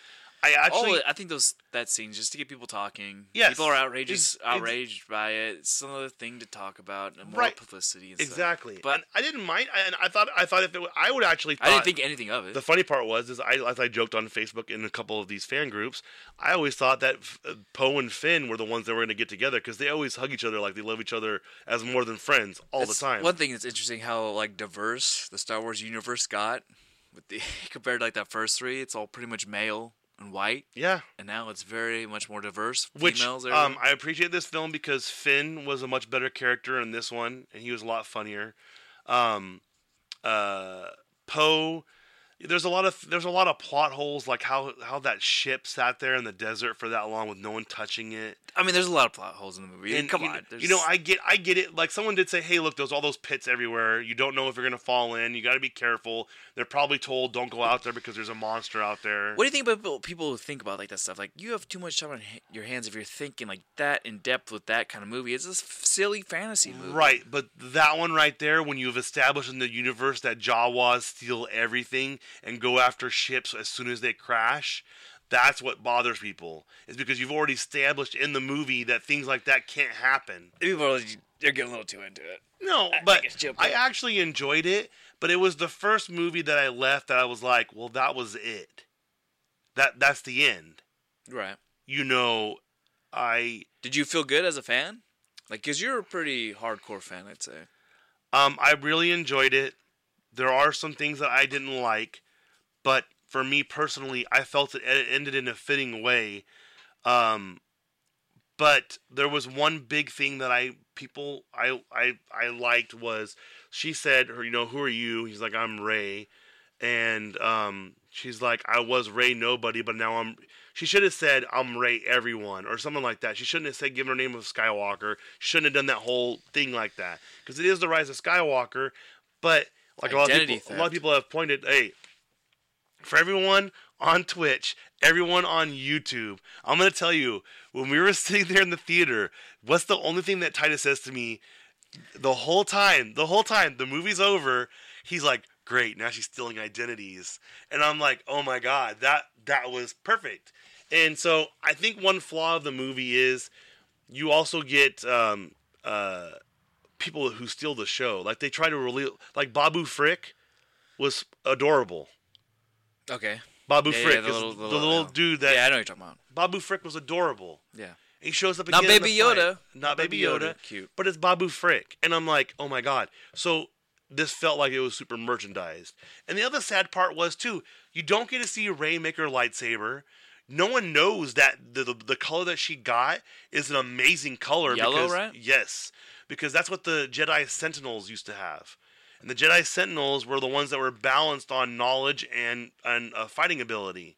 I actually, All I think those that scene just to get people talking. Yes. people are outrageous, ex- outraged by it. It's another thing to talk about, and more Right. publicity. And stuff. exactly. But And I didn't mind. And I thought, I thought if it, I would actually. Thought, I didn't think anything of it. The funny part was, is I as I joked on Facebook in a couple of these fan groups, I always thought that uh, Poe and Finn were the ones that were going to get together because they always hug each other like they love each other as more than friends all That's the time. One thing that's interesting how like diverse the Star Wars universe got with the [LAUGHS] compared to like that first three. It's all pretty much male and white, yeah, and now it's very much more diverse. which Females, um. I appreciate this film because Finn was a much better character in this one, and he was a lot funnier. Um, uh, Poe. There's a lot of there's a lot of plot holes like how how that ship sat there in the desert for that long with no one touching it. I mean, there's a lot of plot holes in the movie. And, Come you, on, You know, I get, I get it. Like someone did say, "Hey, look, there's all those pits everywhere. You don't know if you're gonna fall in. You got to be careful." They're probably told, "Don't go out there because there's a monster out there." What do you think about people- people who think about like that stuff? Like you have too much time on your hands if you're thinking like that in depth with that kind of movie. It's a silly fantasy movie. Right, but that one right there, when you've established in the universe that Jawas steal everything and go after ships as soon as they crash, that's what bothers people. Is because you've already established in the movie that things like that can't happen. People are they're getting a little too into it. No, I but I actually enjoyed it. But it was the first movie that I left that I was like, well, that was it. That that's the end. Right. You know, I Did you feel good as a fan? Like, cause you're a pretty hardcore fan, I'd say. um I really enjoyed it. There are some things that I didn't like, but for me personally, I felt it ended in a fitting way. Um, but there was one big thing that I people I I I liked was she said, "Her, you know, who are you?" He's like, "I'm Rey," and um, she's like, "I was Rey nobody, but now I'm." She should have said, "I'm Rey everyone" or something like that. She shouldn't have said, "Given her name of Skywalker." Shouldn't have done that whole thing like that because it is the rise of Skywalker. But like a lot, people, a lot of people have pointed, hey, for everyone on Twitch, everyone on YouTube, I'm gonna tell you, when we were [LAUGHS] sitting there in the theater, what's the only thing that Titus says to me the whole time? The whole time, the movie's over, he's like, Great, now she's stealing identities. And I'm like, oh my god, that that was perfect. And so I think one flaw of the movie is you also get um, uh, people who steal the show. Like they try to really like Babu Frick was adorable. Okay. Babu Yeah, yeah, Frick the is little- the the little, little- dude that yeah, I know what you're talking about. Babu Frick was adorable. Yeah. He shows up again. in Baby the. Yoda. Not Baby Yoda. Cute. But it's Babu Frick, and I'm like, oh my god. So this felt like it was super merchandised. And the other sad part was too, you don't get to see Rey make her lightsaber. No one knows that the, the the color that she got is an amazing color. Yellow, because, right? Yes, because that's what the Jedi Sentinels used to have. And the Jedi Sentinels were the ones that were balanced on knowledge and and uh, fighting ability.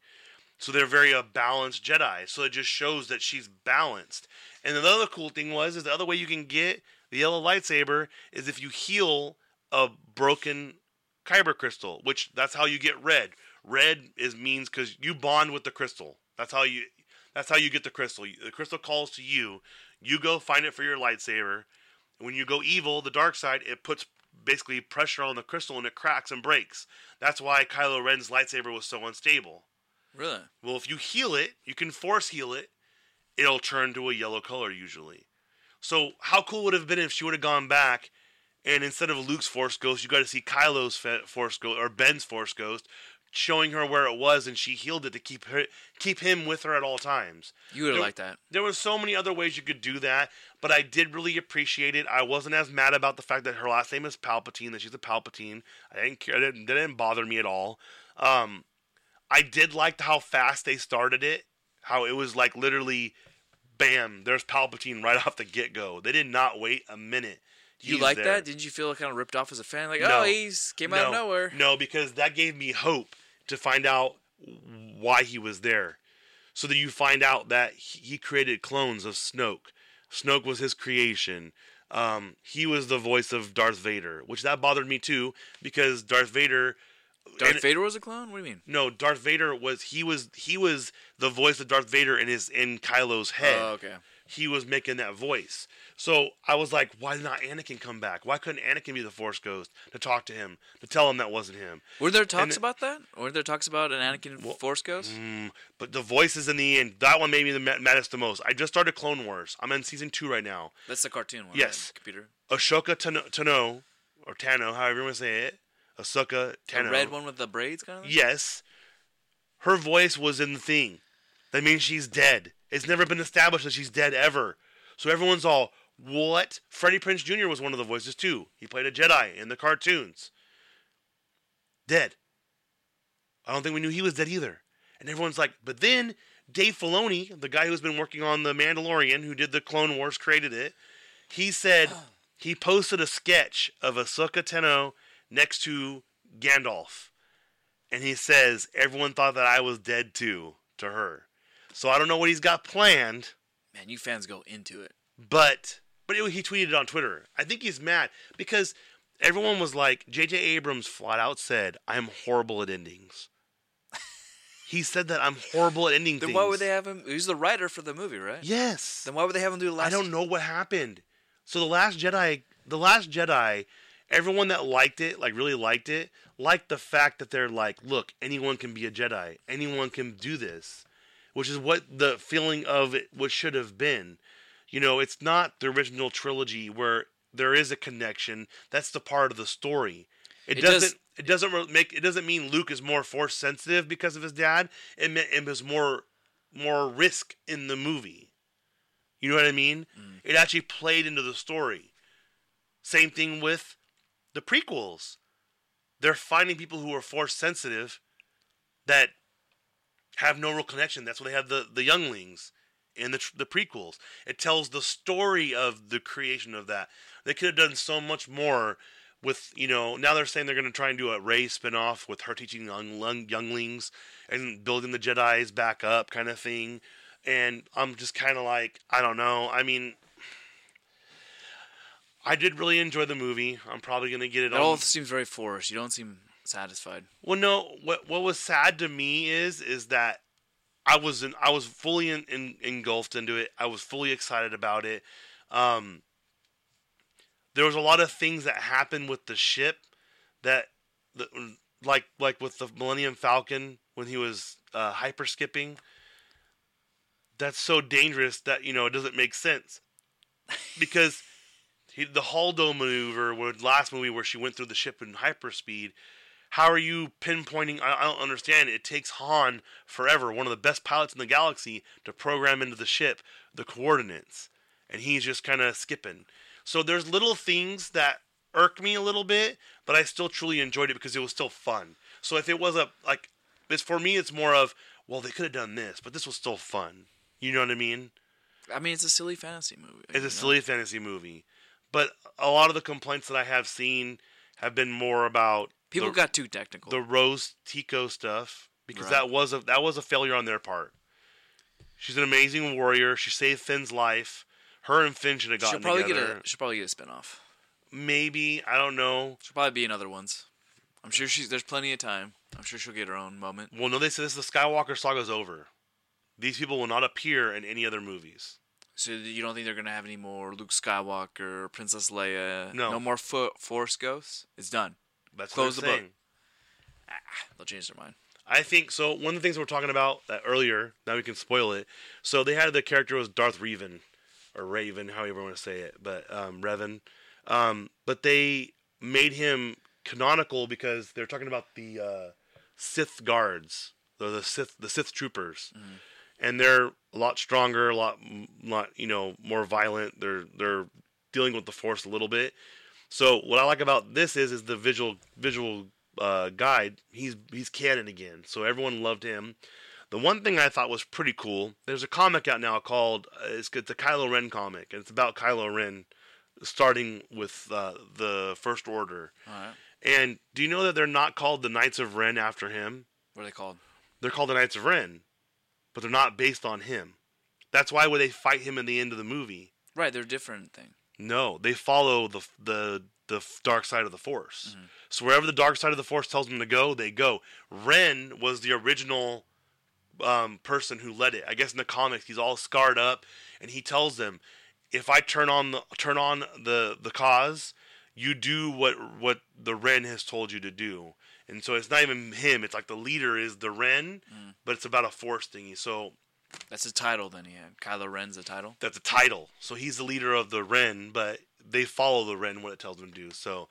So they're very a balanced Jedi. So it just shows that she's balanced. And the other cool thing was is the other way you can get the yellow lightsaber is if you heal a broken kyber crystal, which that's how you get red. Red is means because you bond with the crystal. That's how you. That's how you get the crystal. The crystal calls to you. You go find it for your lightsaber. When you go evil, the dark side, it puts basically pressure on the crystal and it cracks and breaks. That's why Kylo Ren's lightsaber was so unstable. Really? Well, if you heal it, you can force heal it. It'll turn to a yellow color usually. So how cool would it have been if she would have gone back, and instead of Luke's Force Ghost, you got to see Kylo's Force Ghost or Ben's Force Ghost, showing her where it was, and she healed it to keep her keep him with her at all times. You would have liked that. There were so many other ways you could do that, but I did really appreciate it. I wasn't as mad about the fact that her last name is Palpatine, that she's a Palpatine. I didn't care. It didn't, that didn't bother me at all. Um, I did like how fast they started it. How it was like literally, bam, there's Palpatine right [LAUGHS] off the get go. They did not wait a minute. You like there. that? Didn't you feel kind of ripped off as a fan? Like, No. oh, he's came out of nowhere. No, because that gave me hope to find out why he was there. So that you find out that he he created clones of Snoke. Snoke was his creation. Um, he was the voice of Darth Vader, which that bothered me too because Darth Vader. Darth and- Vader was a clone. What do you mean? No, Darth Vader was he was he was the voice of Darth Vader in his in Kylo's head. Oh, okay. he was making that voice. So I was like, why did not Anakin come back? Why couldn't Anakin be the Force ghost to talk to him to tell him that wasn't him? Were there talks about that? Were there talks about an Anakin Force Ghost? Mm, but the voices in the end, that one made me the maddest the most. I just started Clone Wars. I'm in season two right now. That's the cartoon one. Yes. right? Computer. Ahsoka Tano, Tano or Tano, however you want to say it. Ahsoka The Tano. red one with the braids, kind of. thing? Yes. Her voice was in the thing. That means she's dead. It's never been established that she's dead ever. So everyone's all, what? Freddie Prinze Jr. was one of the voices too. He played a Jedi in the cartoons. Dead. I don't think we knew he was dead either. And everyone's like, but then Dave Filoni, the guy who's been working on The Mandalorian, who did the Clone Wars, created it, he said [GASPS] he posted a sketch of Ahsoka Tano next to Gandalf. And he says, everyone thought that I was dead too, to her. So I don't know what he's got planned, Man, you fans go into it. but but it, he tweeted it on Twitter. I think he's mad because everyone was like, J.J. Abrams flat out said, I'm horrible at endings. [LAUGHS] he said that I'm horrible at ending things. Then things. why would they have him? He's the writer for the movie, right? Yes. Then why would they have him do the last? I don't know what happened. So the last Jedi, the last Jedi, everyone that liked it, like really liked it, liked the fact that they're like, look, anyone can be a Jedi. Anyone can do this, which is what the feeling of it what should have been. You know, it's not the original trilogy where there is a connection. That's the part of the story. It, It does- doesn't. It doesn't make. It doesn't mean Luke is more force sensitive because of his dad. It meant it was more, more risk in the movie. You know what I mean? Mm. It actually played into the story. Same thing with the prequels. They're finding people who are force sensitive that have no real connection. That's why they have the, the younglings in the, the prequels. It tells the story of the creation of that. They could have done so much more with, you know, now they're saying they're going to try and do a Rey spinoff with her teaching young, young- younglings and building the Jedi's back up kind of thing. And I'm just kind of like, I don't know. I mean, I did really enjoy the movie. I'm probably going to get it It on. all seems very forced. You don't seem satisfied. Well, no. What what was sad to me is is that I was in, I was fully in, in, engulfed into it. I was fully excited about it. Um, there was a lot of things that happened with the ship that, that like like with the Millennium Falcon when he was uh, hyper skipping. That's so dangerous that you know it doesn't make sense because he, the Holdo maneuver, where last movie where she went through the ship in hyperspeed. How are you pinpointing? I, I don't understand. It takes Han forever, one of the best pilots in the galaxy, to program into the ship the coordinates, and he's just kind of skipping. So there's little things that irk me a little bit, but I still truly enjoyed it because it was still fun. So if it was a like, this for me, it's more of well, they could have done this, but this was still fun. You know what I mean? I mean, it's a silly fantasy movie. It's a know? silly fantasy movie, but a lot of the complaints that I have seen have been more about People the, got too technical. the Rose Tico stuff because Right. that was a that was a failure on their part. She's an amazing warrior. She saved Finn's life. Her and Finn should have she'll gotten probably together. get a. She'll probably get a spinoff. Maybe I don't know. She'll probably be in other ones. I'm sure she's. There's plenty of time. I'm sure she'll get her own moment. Well, no, they said this the Skywalker saga's over. These people will not appear in any other movies. So you don't think they're gonna have any more Luke Skywalker, Princess Leia? No. No more fo- Force ghosts. It's done. That's Close the book. saying. They'll change their mind. I think so. One of the things we are talking about that earlier, now we can spoil it. So they had the character was Darth Revan, or Raven, however you want to say it, but um, Revan. Um, but they made him canonical because they're talking about the uh, Sith guards, the, the Sith, the Sith troopers, and they're a lot stronger, a lot, lot you know, more violent. They're they're dealing with the Force a little bit. So what I like about this is is the visual visual uh, guide. He's he's canon again, so everyone loved him. The one thing I thought was pretty cool. There's a comic out now called uh, it's, it's a Kylo Ren comic, and it's about Kylo Ren starting with uh, the First Order. Right. And do you know that they're not called the Knights of Ren after him? What are they called? They're called the Knights of Ren, but they're not based on him. That's why when they fight him in the end of the movie, Right. They're different thing. No, they follow the the the dark side of the Force. So wherever the dark side of the Force tells them to go, they go. Ren was the original um, person who led it. I guess in the comics he's all scarred up, and he tells them, "If I turn on the turn on the the cause, you do what what the Ren has told you to do." And so it's not even him; it's like the leader is the Ren, Mm. but it's about a force thingy. So That's his title. Then he had Kylo Ren's the title. that's a title. So he's the leader of the Ren, but they follow the Ren what it tells them to do. So,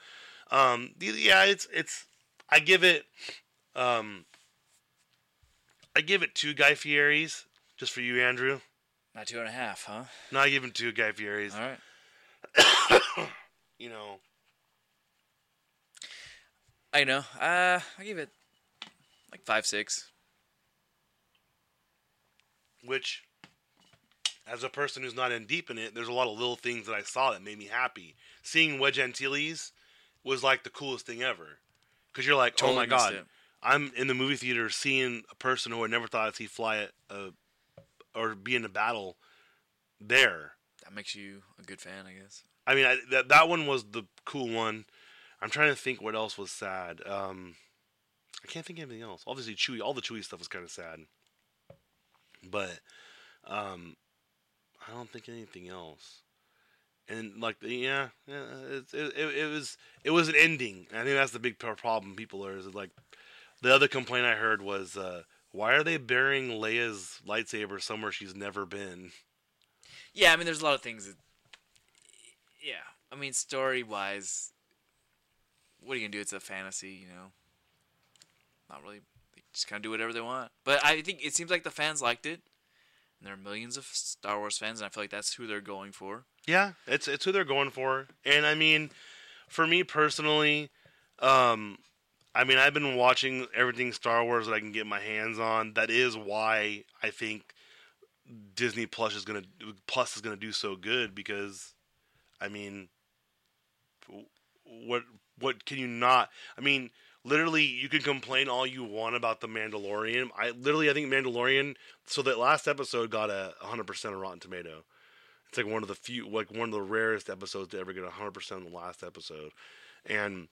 um, yeah, it's it's. I give it, um, I give it two Guy Fieri's just for you, Andrew. Not two and a half, huh? No, I give him two Guy Fieri's. All right. [COUGHS] You know, I know. Uh, I give it like five, six. Which, as a person who's not in deep in it, there's a lot of little things that I saw that made me happy. Seeing Wedge Antilles was like the coolest thing ever, because you're like, oh my god. it. I'm in the movie theater seeing a person who I never thought I'd see fly a, or be in a battle there. That makes you a good fan, I guess. I mean, I, that that one was the cool one. I'm trying to think what else was sad. Um, I can't think of anything else. Obviously, Chewie. All the Chewie stuff was kind of sad, but um, I don't think anything else. And like, the- yeah, yeah, it, it, it, was it was an ending. I think that's the big problem. People are is like the other complaint I heard was, uh, why are they burying Leia's lightsaber somewhere she's never been? Yeah, I mean, there's a lot of things. That, yeah, I mean, story wise, what are you gonna do? It's a fantasy, you know. Not really. Just kind of do whatever they want. But I think it seems like the fans liked it, and there are millions of Star Wars fans, and I feel like that's who they're going for. Yeah, it's it's who they're going for, and I mean, for me personally, um, I mean I've been watching everything Star Wars that I can get my hands on. That is why I think Disney Plus is gonna Plus is gonna do so good because, I mean, what what can you not? I mean, literally, you can complain all you want about the Mandalorian. I literally I think Mandalorian. So that last episode got a 100 percent of Rotten Tomato. It's like one of the few, like one of the rarest episodes to ever get 100% in the last episode. And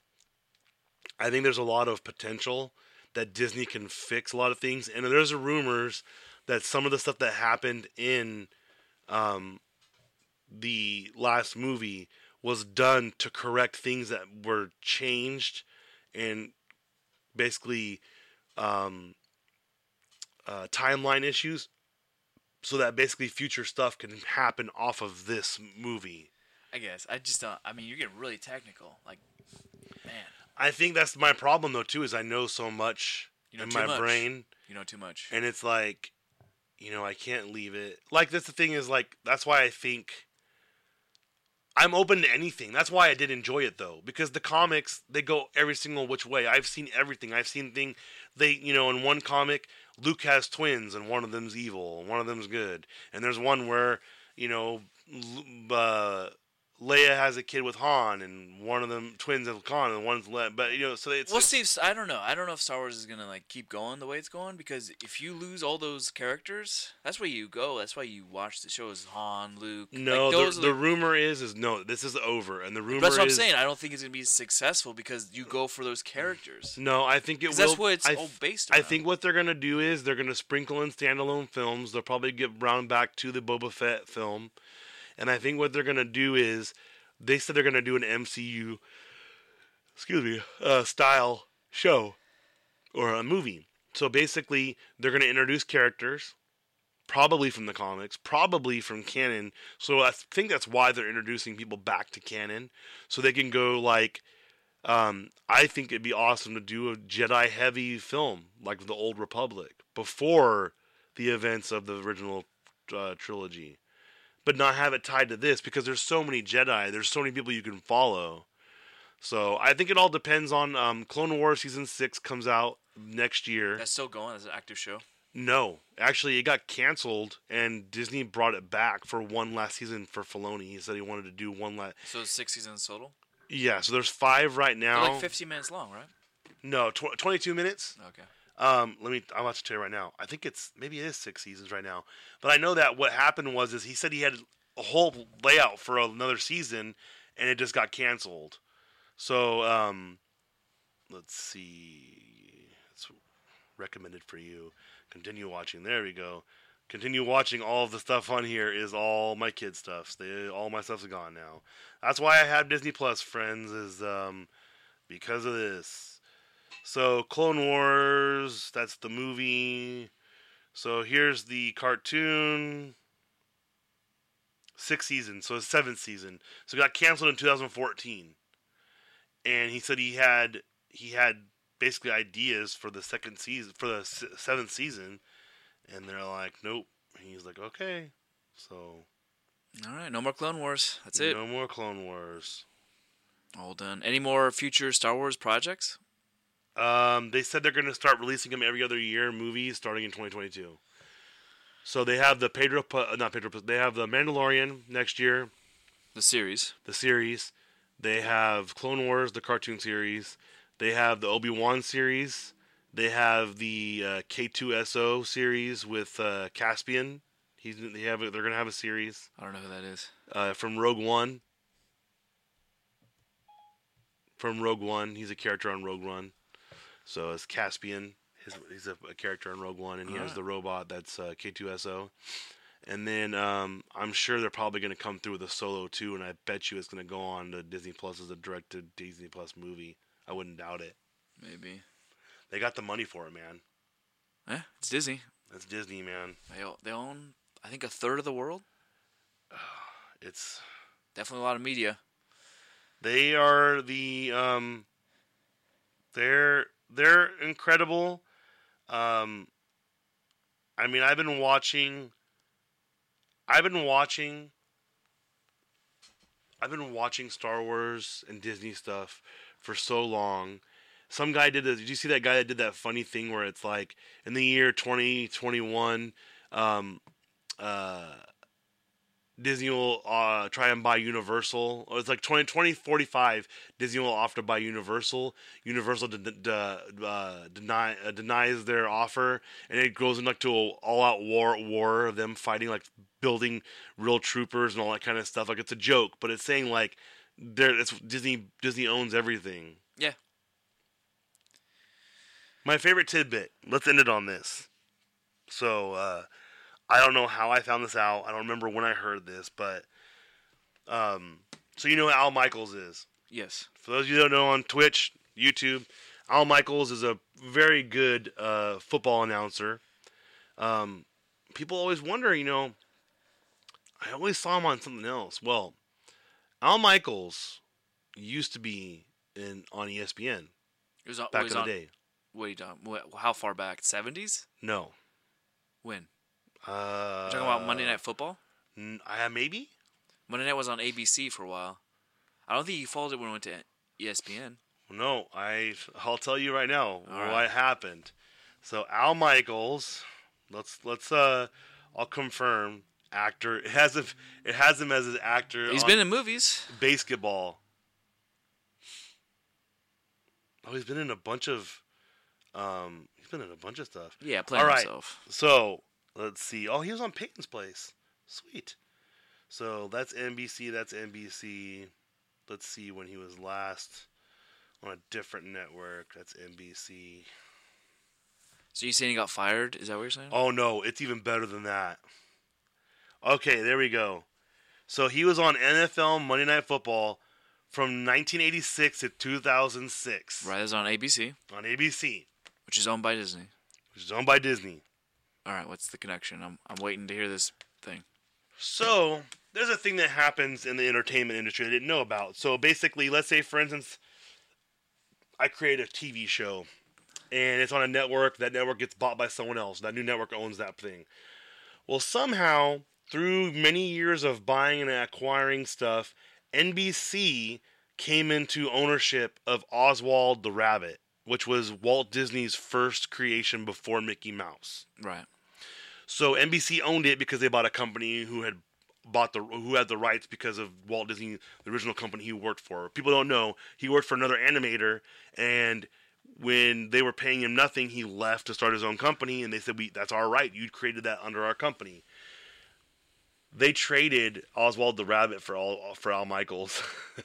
I think there's a lot of potential that Disney can fix a lot of things. And there's rumors that some of the stuff that happened in um, the last movie was done to correct things that were changed and basically um, uh, timeline issues so that basically future stuff can happen off of this movie. I guess I just don't. I mean, you're getting really technical. Like, man, I think that's my problem though too is I know so much You know in my much. brain you know too much. and it's like you know I can't leave it. Like that's the thing is like that's why I think I'm open to anything. That's why I did enjoy it though because the comics they go every single which way. I've seen everything. I've seen thing they you know in one comic Luke has twins and one of them's evil and one of them's good. And there's one where you know uh, Leia has a kid with Han and one of them twins with Han and one's Le- but you know so it's We'll see. If, I don't know. I don't know if Star Wars is gonna like keep going the way it's going because if you lose all those characters, that's where you go. That's why you watch the shows. Han, Luke. No, like, the, the rumor is is no. This is over, and the rumor That's what is I'm saying. I don't think it's gonna be successful because you go for those characters. no. I think it will. that's what it's I, all based I think what they're gonna do is they're gonna sprinkle in standalone films. They'll probably get round back to the Boba Fett film, and I think what they're gonna do is they said they're gonna do an MCU, excuse me, uh, style show or a movie. So basically, they're gonna introduce characters. Probably from the comics, probably from canon. So I think that's why they're introducing people back to canon, so they can go like, um, I think it'd be awesome to do a Jedi heavy film like the Old Republic before the events of the original uh, trilogy, but not have it tied to this because there's so many Jedi, there's so many people you can follow. So I think it all depends on um, Clone Wars season six comes out next year. that's still going as an active show. No, actually, it got canceled, and Disney brought it back for one last season for Filoni. He said he wanted to do one last. So six seasons total. Yeah, so there's five right They're now. like 15 minutes long, right? No, tw- 22 minutes. Okay. Um, let me. I'm about to tell you right now. I think it's maybe it is six seasons right now. But I know that what happened was is he said he had a whole layout for another season, and it just got canceled. So um, let's see. It's recommended for you Continue watching. There we go. Continue watching. All of the stuff on here is all my kid stuff. They, all my stuff's gone now. That's why I have Disney Plus, friends, is um, because of this. So Clone Wars, that's the movie. So here's the cartoon. Six seasons, so it's seventh season. So it got canceled in 2014, and he said he had he had basically ideas for the second season for the seventh season, and they're like, nope. And he's like, okay, so All right, no more Clone Wars. That's it. no more Clone Wars. All done. Any more future Star Wars projects? Um, they said they're going to start releasing them every other year, movies starting in 2022. So they have the Pedro, Pa- uh, not Pedro, they have the Mandalorian next year, The series. the series. They have Clone Wars, the cartoon series. They have the Obi Wan series. They have the uh, K2SO series with uh, Caspian. He's they have they're gonna have a series I don't know who that is. uh, from Rogue One. From Rogue One, he's a character on Rogue One. So it's Caspian. His, he's a, a character in Rogue One, and he has Alright. the robot that's uh, K2SO. And then um, I'm sure they're probably going to come through with a solo too, and I bet you it's going to go on to Disney Plus as a direct to Disney Plus movie. I wouldn't doubt it. Maybe. They got the money for it, man. Eh, it's Disney. That's Disney, man. They they own I think a third of the world. [SIGHS] It's Definitely a lot of media. They are the um they're they're incredible. Um I mean, I've been watching I've been watching I've been watching Star Wars and Disney stuff for so long. Some guy did a, did you see that guy that did that funny thing where it's like in the year 2021 um uh Disney will uh, try and buy Universal. It's like 20, 2045, Disney will offer to buy Universal. Universal de- de- uh, deny, uh, denies their offer, and it goes into like to a all-out war war of them fighting, like building real troopers and all that kind of stuff. Like it's a joke, but it's saying like there, it's Disney. Disney owns everything. Yeah. My favorite tidbit. Let's end it on this. So, uh, I don't know how I found this out. I don't remember when I heard this, but um, so you know Al Michaels is. Yes. For those of you that don't know on Twitch, YouTube, Al Michaels is a very good uh, football announcer. Um, people always wonder, you know, I always saw him on something else. Well, Al Michaels used to be in on ESPN It was on, back was in the on, day. Wait, um, wh- how far back? Seventies? No, When? Uh, You're talking about Monday Night Football? N- uh, maybe. Monday Night was on ABC for a while. I don't think you followed it when it went to ESPN. No, I I'll tell you right now All what right. happened. So Al Michaels, let's let's uh I'll confirm actor. It has him it has him as an actor. He's been in movies. basketball. Oh, he's been in a bunch of um he's been in a bunch of stuff. Yeah, playing All right. himself. So, let's see. Oh, he was on Peyton's Place. Sweet. So, that's NBC, that's NBC. Let's see when he was last on a different network. That's NBC. So you saying he got fired? Is that what you're saying? Oh no, it's even better than that. Okay, there we go. So he was on NFL Monday Night Football from 1986 to 2006 Right, it was on ABC, on ABC, which is owned by Disney. which is owned by Disney. All right, what's the connection? I'm I'm waiting to hear this thing. So there's a thing that happens in the entertainment industry I didn't know about. So basically, let's say, for instance, I create a TV show and it's on a network. That network gets bought by someone else. That new network owns that thing. Well, somehow, through many years of buying and acquiring stuff, NBC came into ownership of Oswald the Rabbit, which was Walt Disney's first creation before Mickey Mouse. Right. So NBC owned it because they bought a company who had bought the who had the rights because of Walt Disney, the original company he worked for. People don't know he worked for another animator, and when they were paying him nothing, he left to start his own company, and they said, "We that's our right. You created that under our company." They traded Oswald the Rabbit for all for Al Michaels. [LAUGHS]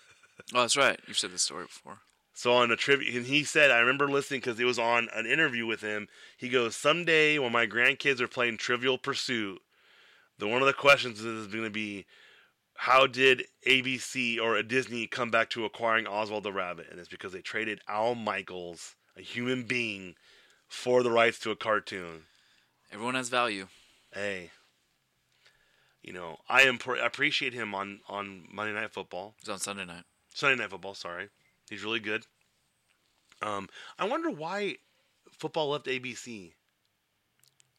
Oh, that's right. You've said this story before. So on a trivia, and he said, I remember listening because it was on an interview with him. He goes, "Someday when my grandkids are playing Trivial Pursuit, the one of the questions is going to be, how did ABC or a Disney come back to acquiring Oswald the Rabbit? And it's because they traded Al Michaels, a human being, for the rights to a cartoon. Everyone has value. Hey, you know, I am I appreciate him on on Monday Night Football. It's on Sunday night. Sunday Night Football. Sorry, he's really good. Um, I wonder why football left ABC.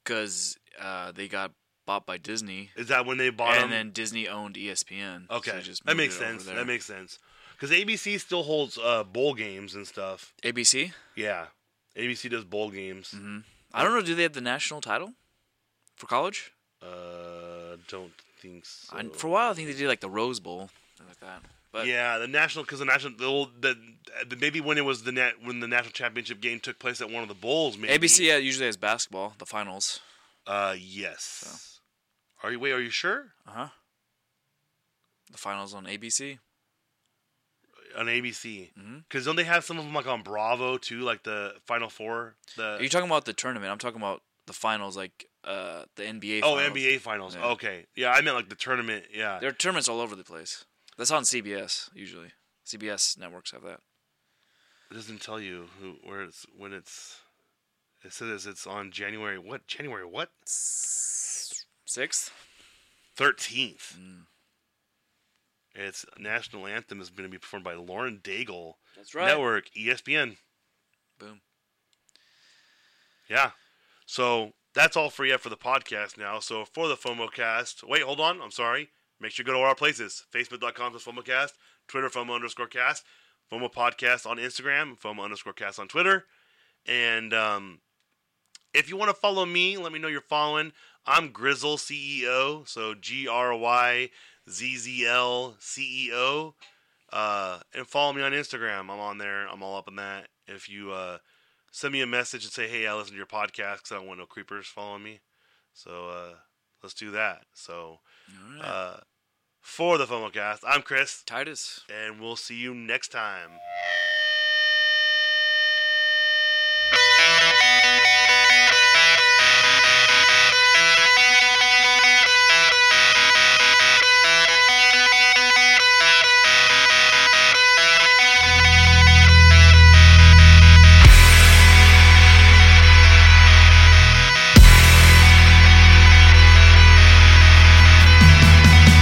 Because uh, they got bought by Disney, Is that when they bought and him? then Disney owned ESPN. okay, just that makes sense. That makes sense. Because ABC still holds uh, bowl games and stuff. ABC. Yeah, ABC does bowl games. hmm I don't know. Do they have the national title for college? Uh, don't think so. I, for a while, I think they did like the Rose Bowl, something like that. But yeah, the national because the national the, old, the, the maybe when it was the net when the national championship game took place at one of the bowls. Maybe ABC uh, usually has basketball, the finals. Uh, yes. Are you wait? Are you sure Uh huh. The finals on ABC. on ABC? Because don't they have some of them like on Bravo too, like the Final Four? Are you talking about the tournament? I'm talking about the finals, like uh, the NBA. oh. NBA Finals. Yeah. Okay, yeah, I meant like the tournament. Yeah, There are tournaments all over the place. That's on CBS usually. CBS networks have that. it doesn't tell you who where it's when it's. It says it's on January what? January what? Sixth. Thirteenth. Mm. Its national anthem is going to be performed by Lauren Daigle. That's right. Network ESPN. Boom. Yeah. So that's all for you for the podcast now. So for the FOMO cast, wait, hold on. I'm sorry. Make sure you go to all our places. Facebook.com slash FOMOcast, Twitter FOMO underscore cast, FOMO podcast on Instagram, FOMO underscore cast on Twitter. And um, if you want to follow me, let me know you're following. I'm Gryzzl CEO. So G R Y Z Z L C E O. Uh, and follow me on Instagram. I'm on there. I'm all up in that. If you uh, send me a message and say, "Hey, I listen to your podcast," because I don't want no creepers following me. So uh, let's do that. So All right. For the FOMOcast, I'm Chris, Titus. and we'll see you next time.